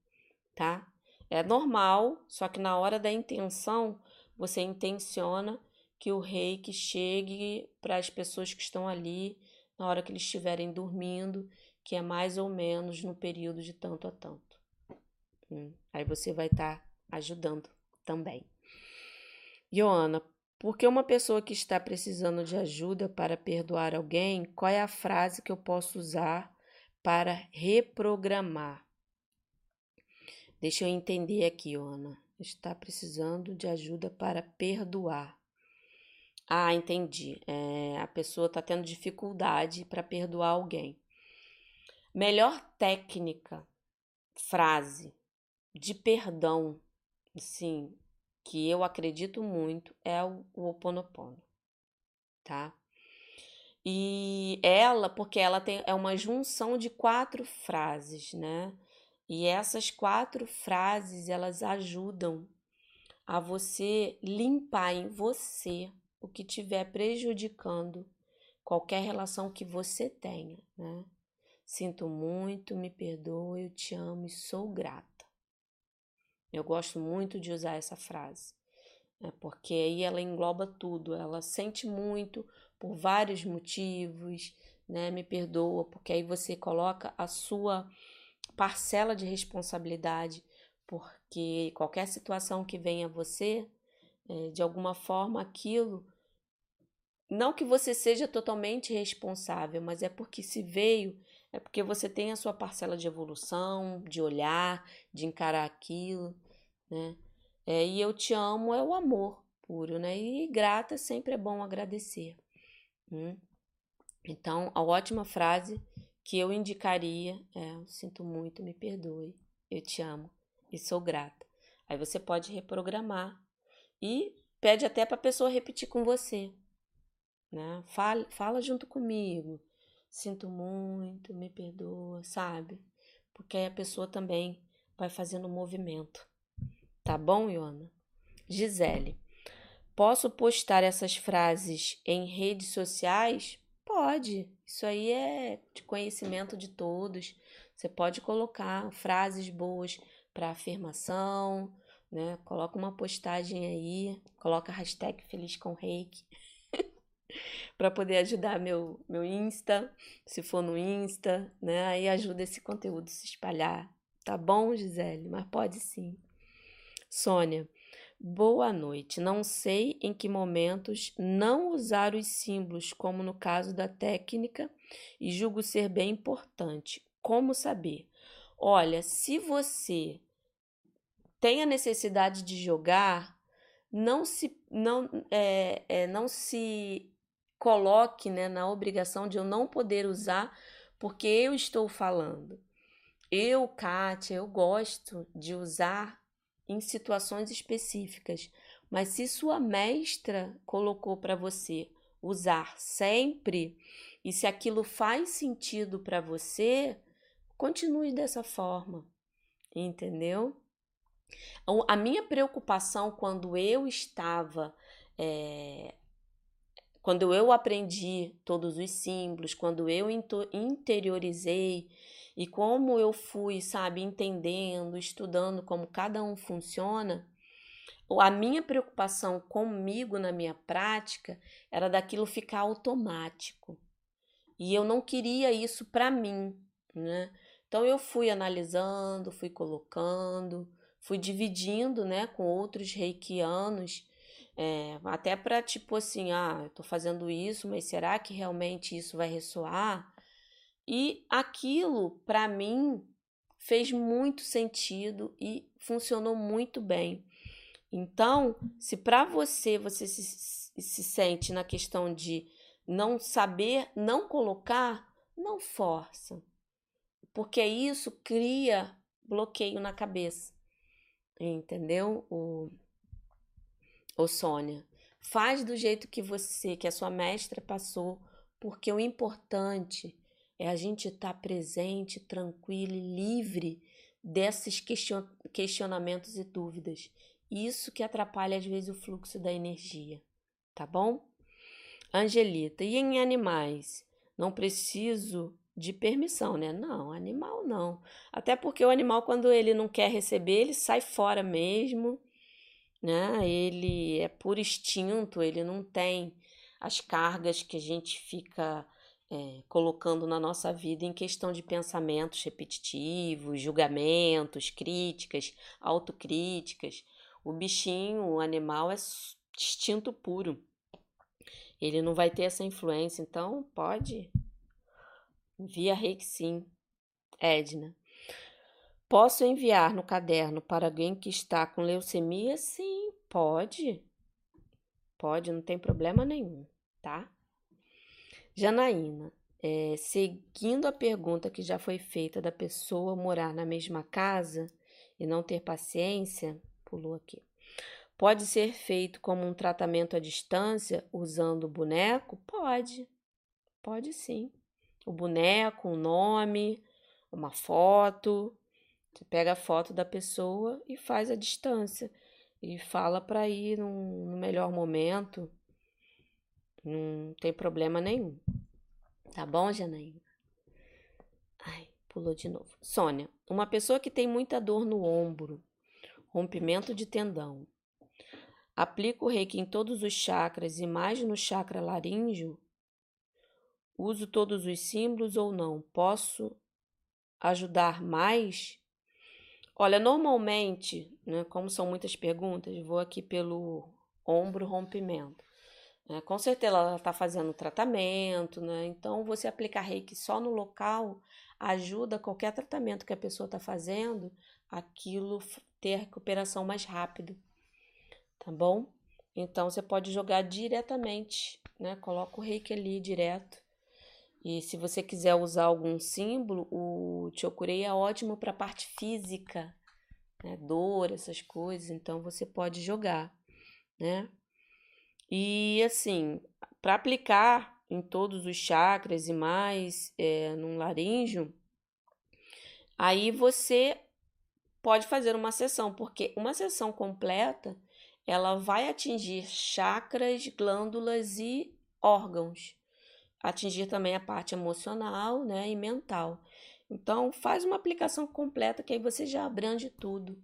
tá? É normal, só que na hora da intenção, você intenciona que o reiki chegue para as pessoas que estão ali na hora que eles estiverem dormindo, que é mais ou menos no período de tanto a tanto. Hum, aí você vai estar tá ajudando também. Joana, porque uma pessoa que está precisando de ajuda para perdoar alguém, qual é a frase que eu posso usar para reprogramar? Deixa eu entender aqui, Ana. está precisando de ajuda para perdoar. Ah, entendi. É, a pessoa está tendo dificuldade para perdoar alguém. Melhor técnica, frase de perdão, sim, que eu acredito muito é o, o Oponopono, tá? E ela, porque ela tem, é uma junção de quatro frases, né? E essas quatro frases, elas ajudam a você limpar em você o que estiver prejudicando qualquer relação que você tenha, né? Sinto muito, me perdoe, eu te amo e sou grata. Eu gosto muito de usar essa frase, né? porque aí ela engloba tudo. Ela sente muito, por vários motivos, né? Me perdoa, porque aí você coloca a sua parcela de responsabilidade, porque qualquer situação que venha a você, é, de alguma forma aquilo, não que você seja totalmente responsável, mas é porque se veio, é porque você tem a sua parcela de evolução, de olhar, de encarar aquilo, né? É, e eu te amo é o amor puro, né? E grata sempre é bom agradecer. Hum? Então, a ótima frase que eu indicaria é: Sinto muito, me perdoe, eu te amo e sou grata. Aí você pode reprogramar e pede até para a pessoa repetir com você. Né? Fala, fala junto comigo. Sinto muito, me perdoa, sabe? Porque aí a pessoa também vai fazendo o movimento. Tá bom, Iona? Gisele. Posso postar essas frases em redes sociais? Pode. Isso aí é de conhecimento de todos. Você pode colocar frases boas para afirmação, né? Coloca uma postagem aí, coloca hashtag Feliz com Reiki (laughs) para poder ajudar meu, meu Insta, se for no Insta, né? Aí ajuda esse conteúdo se espalhar. Tá bom, Gisele? Mas pode sim. Sônia, Boa noite. Não sei em que momentos não usar os símbolos, como no caso da técnica, e julgo ser bem importante. Como saber? Olha, se você tem a necessidade de jogar, não se não é, é, não se coloque né, na obrigação de eu não poder usar porque eu estou falando. Eu, Kátia, eu gosto de usar em situações específicas, mas se sua mestra colocou para você usar sempre e se aquilo faz sentido para você, continue dessa forma, entendeu? Então, a minha preocupação quando eu estava, é, quando eu aprendi todos os símbolos, quando eu interiorizei e como eu fui, sabe, entendendo, estudando como cada um funciona, a minha preocupação comigo na minha prática era daquilo ficar automático. E eu não queria isso para mim, né? Então eu fui analisando, fui colocando, fui dividindo, né, com outros reikianos, é, até para tipo assim, ah, eu tô fazendo isso, mas será que realmente isso vai ressoar? E aquilo, para mim, fez muito sentido e funcionou muito bem. Então, se para você você se, se sente na questão de não saber, não colocar, não força. Porque isso cria bloqueio na cabeça. Entendeu? O, o Sônia. Faz do jeito que você, que a sua mestra passou, porque o importante é a gente estar tá presente, tranquilo e livre desses question questionamentos e dúvidas. Isso que atrapalha às vezes o fluxo da energia, tá bom? Angelita, e em animais? Não preciso de permissão, né? Não, animal não. Até porque o animal, quando ele não quer receber, ele sai fora mesmo, né? Ele é por instinto, ele não tem as cargas que a gente fica é, colocando na nossa vida em questão de pensamentos repetitivos, julgamentos, críticas, autocríticas. O bichinho, o animal é instinto puro. Ele não vai ter essa influência, então pode. Via sim. Edna. Posso enviar no caderno para alguém que está com leucemia? Sim, pode. Pode, não tem problema nenhum, tá? Janaína, é, seguindo a pergunta que já foi feita da pessoa morar na mesma casa e não ter paciência, pulou aqui. Pode ser feito como um tratamento à distância usando o boneco? Pode, pode sim. O boneco, o nome, uma foto. Você pega a foto da pessoa e faz a distância e fala para ir no melhor momento. Não tem problema nenhum. Tá bom, Janaína? Ai, pulou de novo. Sônia, uma pessoa que tem muita dor no ombro, rompimento de tendão. Aplico o reiki em todos os chakras e mais no chakra laríngeo? Uso todos os símbolos ou não? Posso ajudar mais? Olha, normalmente, né, como são muitas perguntas, vou aqui pelo ombro rompimento. Né? Com certeza ela está fazendo tratamento, né? Então você aplicar reiki só no local ajuda qualquer tratamento que a pessoa está fazendo, aquilo ter recuperação mais rápido, tá bom? Então você pode jogar diretamente, né? Coloca o reiki ali direto. E se você quiser usar algum símbolo, o Chokurei é ótimo para a parte física, né? Dor, essas coisas. Então você pode jogar, né? E assim, para aplicar em todos os chakras e mais é, num laríngeo, aí você pode fazer uma sessão, porque uma sessão completa ela vai atingir chakras, glândulas e órgãos, atingir também a parte emocional, né, e mental. Então faz uma aplicação completa que aí você já abrange tudo,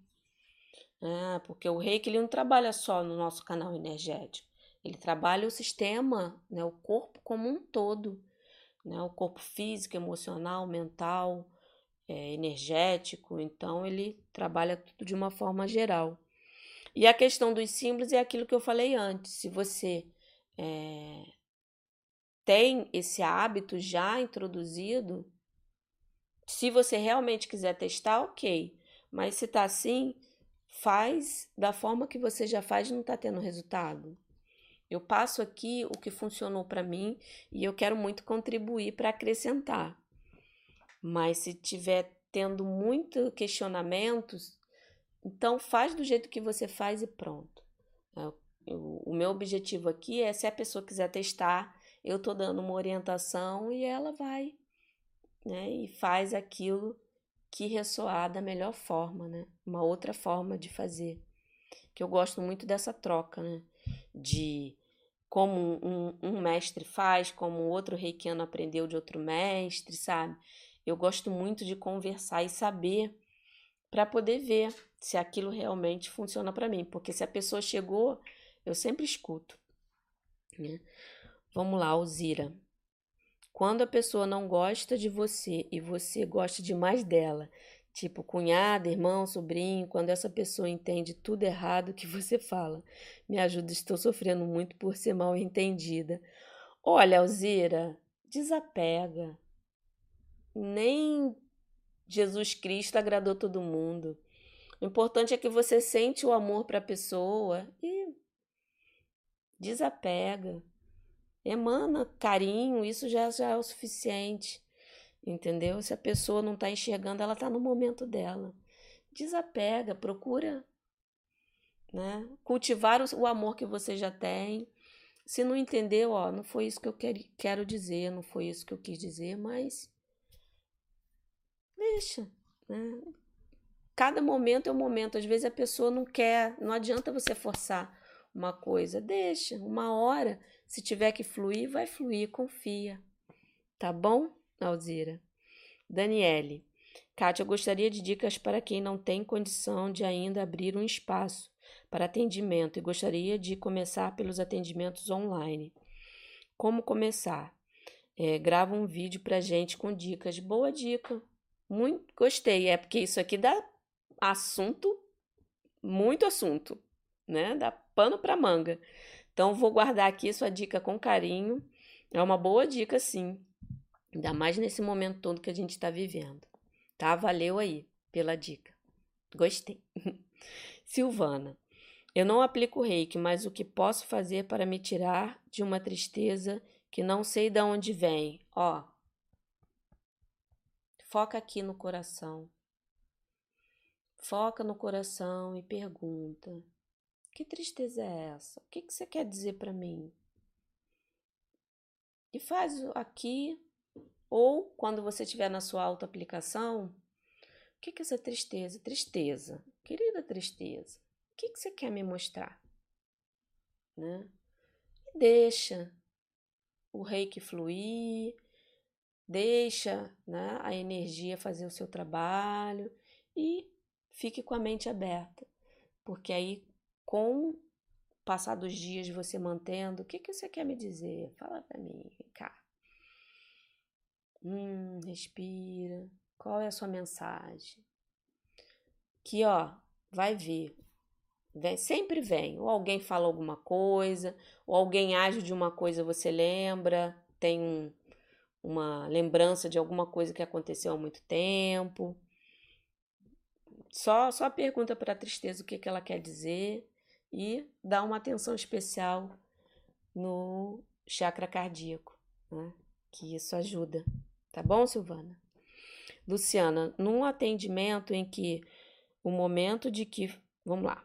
né? Porque o reiki ele não trabalha só no nosso canal energético. Ele trabalha o sistema, né, o corpo como um todo, né, o corpo físico, emocional, mental, é, energético. Então, ele trabalha tudo de uma forma geral. E a questão dos símbolos é aquilo que eu falei antes. Se você é, tem esse hábito já introduzido, se você realmente quiser testar, ok. Mas se tá assim, faz da forma que você já faz e não tá tendo resultado. Eu passo aqui o que funcionou para mim e eu quero muito contribuir para acrescentar. Mas se tiver tendo muito questionamentos, então faz do jeito que você faz e pronto. É, o meu objetivo aqui é se a pessoa quiser testar, eu tô dando uma orientação e ela vai, né? E faz aquilo que ressoar da melhor forma, né? Uma outra forma de fazer. Que eu gosto muito dessa troca, né? De como um, um mestre faz, como outro reikiano aprendeu de outro mestre, sabe? Eu gosto muito de conversar e saber para poder ver se aquilo realmente funciona para mim, porque se a pessoa chegou, eu sempre escuto. Né? Vamos lá, Alzira. Quando a pessoa não gosta de você e você gosta demais dela, Tipo, cunhada, irmão, sobrinho, quando essa pessoa entende tudo errado que você fala. Me ajuda, estou sofrendo muito por ser mal entendida. Olha, Alzira, desapega. Nem Jesus Cristo agradou todo mundo. O importante é que você sente o amor para a pessoa e desapega. Emana carinho, isso já, já é o suficiente. Entendeu? Se a pessoa não está enxergando, ela está no momento dela. Desapega, procura né? cultivar o, amor que você já tem. Se não entendeu, ó, não foi isso que eu quero dizer, não foi isso que eu quis dizer, mas deixa. Né? Cada momento é um momento. Às vezes a pessoa não quer, não adianta você forçar uma coisa. Deixa, uma hora, se tiver que fluir, vai fluir, confia. Tá bom? Alzira. Daniele. Kátia, eu gostaria de dicas para quem não tem condição de ainda abrir um espaço para atendimento e gostaria de começar pelos atendimentos online. Como começar? É, grava um vídeo para gente com dicas. Boa dica. Muito gostei. É porque isso aqui dá assunto, muito assunto, né? Dá pano para manga. Então vou guardar aqui sua dica com carinho. É uma boa dica, sim. Ainda mais nesse momento todo que a gente está vivendo. Tá? Valeu aí. pela dica. Gostei. (laughs) Silvana, eu não aplico reiki, mas o que posso fazer para me tirar de uma tristeza que não sei de onde vem? Ó, foca aqui no coração. Foca no coração e pergunta: que tristeza é essa? O que, que você quer dizer para mim? E faz aqui, ou quando você estiver na sua auto-aplicação, o que, que é essa tristeza? Tristeza, querida tristeza, o que, que você quer me mostrar? Né? E deixa o reiki fluir, deixa né, a energia fazer o seu trabalho e fique com a mente aberta, porque aí com o passar dos dias você mantendo, o que, que você quer me dizer? Fala para mim, vem cá. Hum, respira. Qual é a sua mensagem? Que ó, vai ver. Vem, sempre vem. Ou alguém fala alguma coisa, ou alguém age de uma coisa, você lembra, tem um, uma lembrança de alguma coisa que aconteceu há muito tempo. Só, só pergunta para a tristeza o que, que ela quer dizer e dá uma atenção especial no chakra cardíaco, né? que isso ajuda. Tá bom, Silvana? Luciana, num atendimento em que o momento de que. Vamos lá.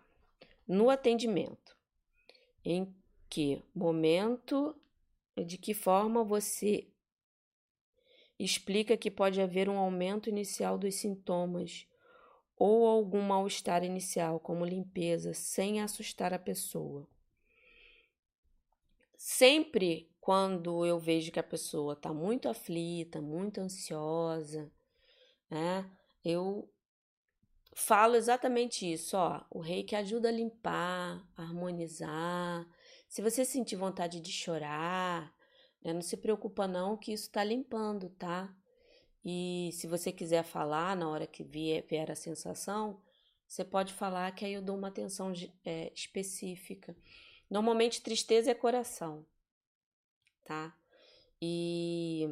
No atendimento, em que momento, de que forma você explica que pode haver um aumento inicial dos sintomas ou algum mal-estar inicial, como limpeza, sem assustar a pessoa. Sempre quando eu vejo que a pessoa está muito aflita, muito ansiosa, né, eu falo exatamente isso, ó, o reiki ajuda a limpar, a harmonizar. Se você sentir vontade de chorar, né, não se preocupa não que isso está limpando, tá? E se você quiser falar na hora que vier, vier a sensação, você pode falar que aí eu dou uma atenção é, específica. Normalmente, tristeza é coração, tá? E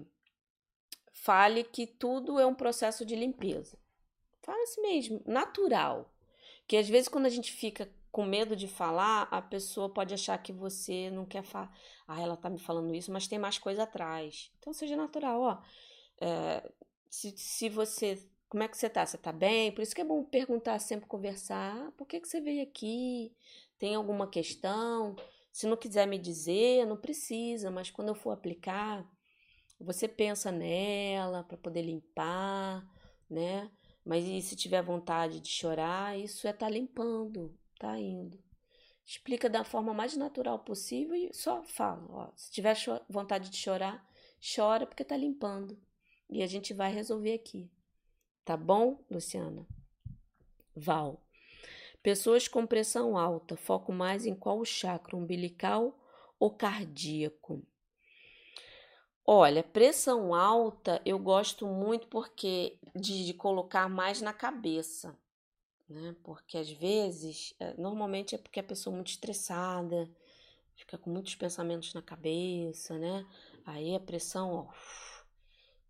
fale que tudo é um processo de limpeza. Fala assim mesmo, natural. Que às vezes, quando a gente fica com medo de falar, a pessoa pode achar que você não quer falar. Ah, ela tá me falando isso, mas tem mais coisa atrás. Então, seja natural, ó. É, se, se você. Como é que você tá? Você tá bem? Por isso que é bom perguntar sempre, conversar. Por que, que você veio aqui? Tem alguma questão? Se não quiser me dizer, não precisa, mas quando eu for aplicar, você pensa nela para poder limpar, né? Mas e se tiver vontade de chorar, isso é tá limpando, tá indo. Explica da forma mais natural possível e só fala, ó, se tiver vontade de chorar, chora porque tá limpando e a gente vai resolver aqui. Tá bom, Luciana? Val. Pessoas com pressão alta, foco mais em qual chakra, umbilical ou cardíaco? Olha, pressão alta eu gosto muito porque de, de colocar mais na cabeça, né? Porque às vezes, é, normalmente é porque a pessoa é muito estressada, fica com muitos pensamentos na cabeça, né? Aí a pressão, ó,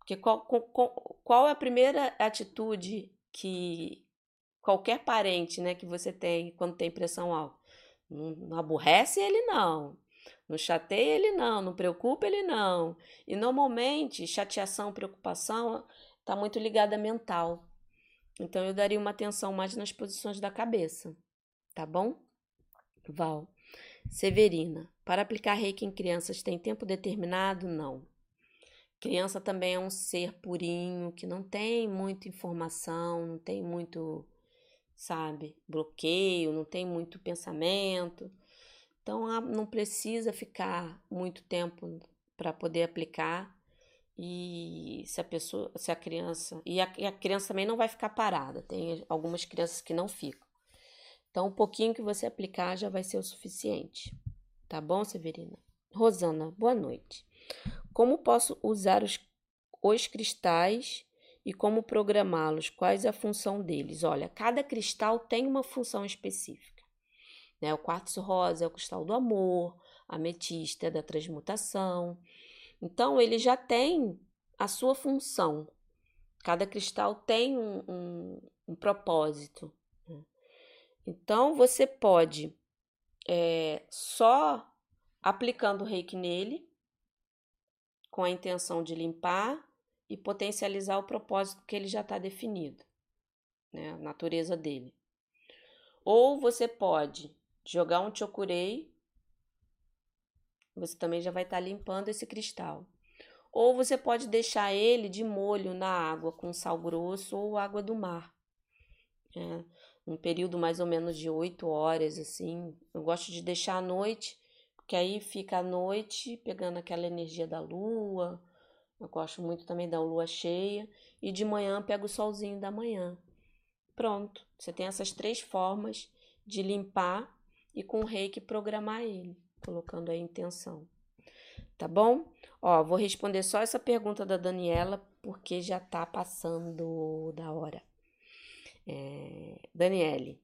porque qual, qual, qual é a primeira atitude que qualquer parente né, que você tem quando tem pressão alta? Não, não aborrece ele, não. Não chateia ele, não. Não preocupa ele, não. E normalmente, chateação, preocupação está muito ligada à mental. Então, eu daria uma atenção mais nas posições da cabeça. Tá bom? Val. Severina. Para aplicar reiki em crianças tem tempo determinado? Não. Criança também é um ser purinho, que não tem muita informação, não tem muito, sabe, bloqueio, não tem muito pensamento. Então, não precisa ficar muito tempo para poder aplicar. E se a pessoa, se a criança, e a, e a criança também não vai ficar parada. Tem algumas crianças que não ficam. Então, um pouquinho que você aplicar já vai ser o suficiente. Tá bom, Severina? Rosana, boa noite. Como posso usar os, os cristais e como programá-los? Quais a função deles? Olha, cada cristal tem uma função específica. Né? O quartzo rosa é o cristal do amor, a ametista é da transmutação. Então, ele já tem a sua função. Cada cristal tem um, um, um propósito. Né? Então, você pode é, só aplicando o reiki nele, com a intenção de limpar e potencializar o propósito que ele já está definido, né? a natureza dele. Ou você pode jogar um chokurei, você também já vai estar tá limpando esse cristal. Ou você pode deixar ele de molho na água com sal grosso ou água do mar. É, um período mais ou menos de oito horas, assim. Eu gosto de deixar à noite, porque aí fica à noite pegando aquela energia da lua. Eu gosto muito também da lua cheia. E de manhã pego o solzinho da manhã. Pronto, você tem essas três formas de limpar e com o reiki programar ele, colocando a intenção. Tá bom? Ó, vou responder só essa pergunta da Daniela, porque já tá passando da hora. É, Daniele,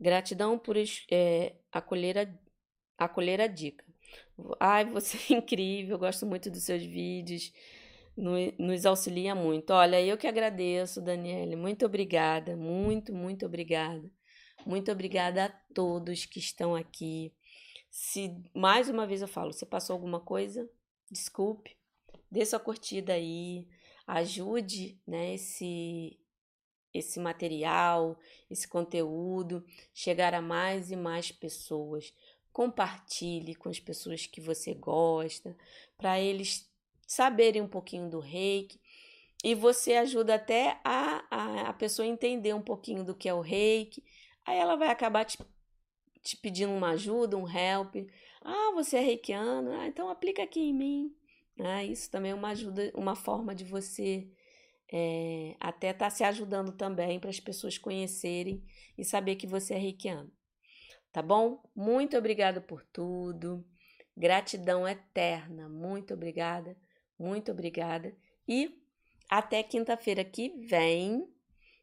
gratidão por é, acolher, a, acolher a dica. Ai, você é (laughs) incrível, gosto muito dos seus vídeos, nos auxilia muito. Olha, eu que agradeço, Daniele, muito obrigada, muito, muito obrigada. Muito obrigada a todos que estão aqui. Se mais uma vez eu falo, você passou alguma coisa, desculpe, dê sua curtida aí, ajude, né, esse esse material, esse conteúdo chegar a mais e mais pessoas. Compartilhe com as pessoas que você gosta, para eles saberem um pouquinho do reiki. E você ajuda até a, a, a pessoa entender um pouquinho do que é o reiki. Aí ela vai acabar te, te pedindo uma ajuda, um help. Ah, você é reikiano? Ah, então aplica aqui em mim. Ah, isso também é uma ajuda, uma forma de você é, até estar tá se ajudando também para as pessoas conhecerem e saber que você é reikiano. Tá bom? Muito obrigada por tudo. Gratidão eterna. Muito obrigada. Muito obrigada. E até quinta-feira que vem,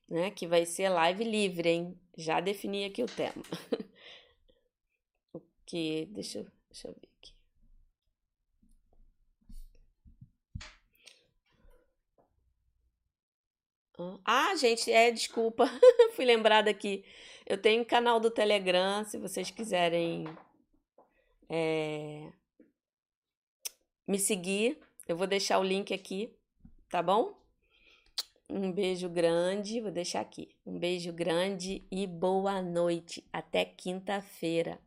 né? Que vai ser live livre, hein? Já defini aqui o tema. (laughs) o que? Deixa, deixa eu ver. Ah, gente, é, desculpa, (laughs) fui lembrada aqui. Eu tenho um canal do Telegram, se vocês quiserem é, me seguir, eu vou deixar o link aqui, tá bom? Um beijo grande, vou deixar aqui. Um beijo grande e boa noite. Até quinta-feira.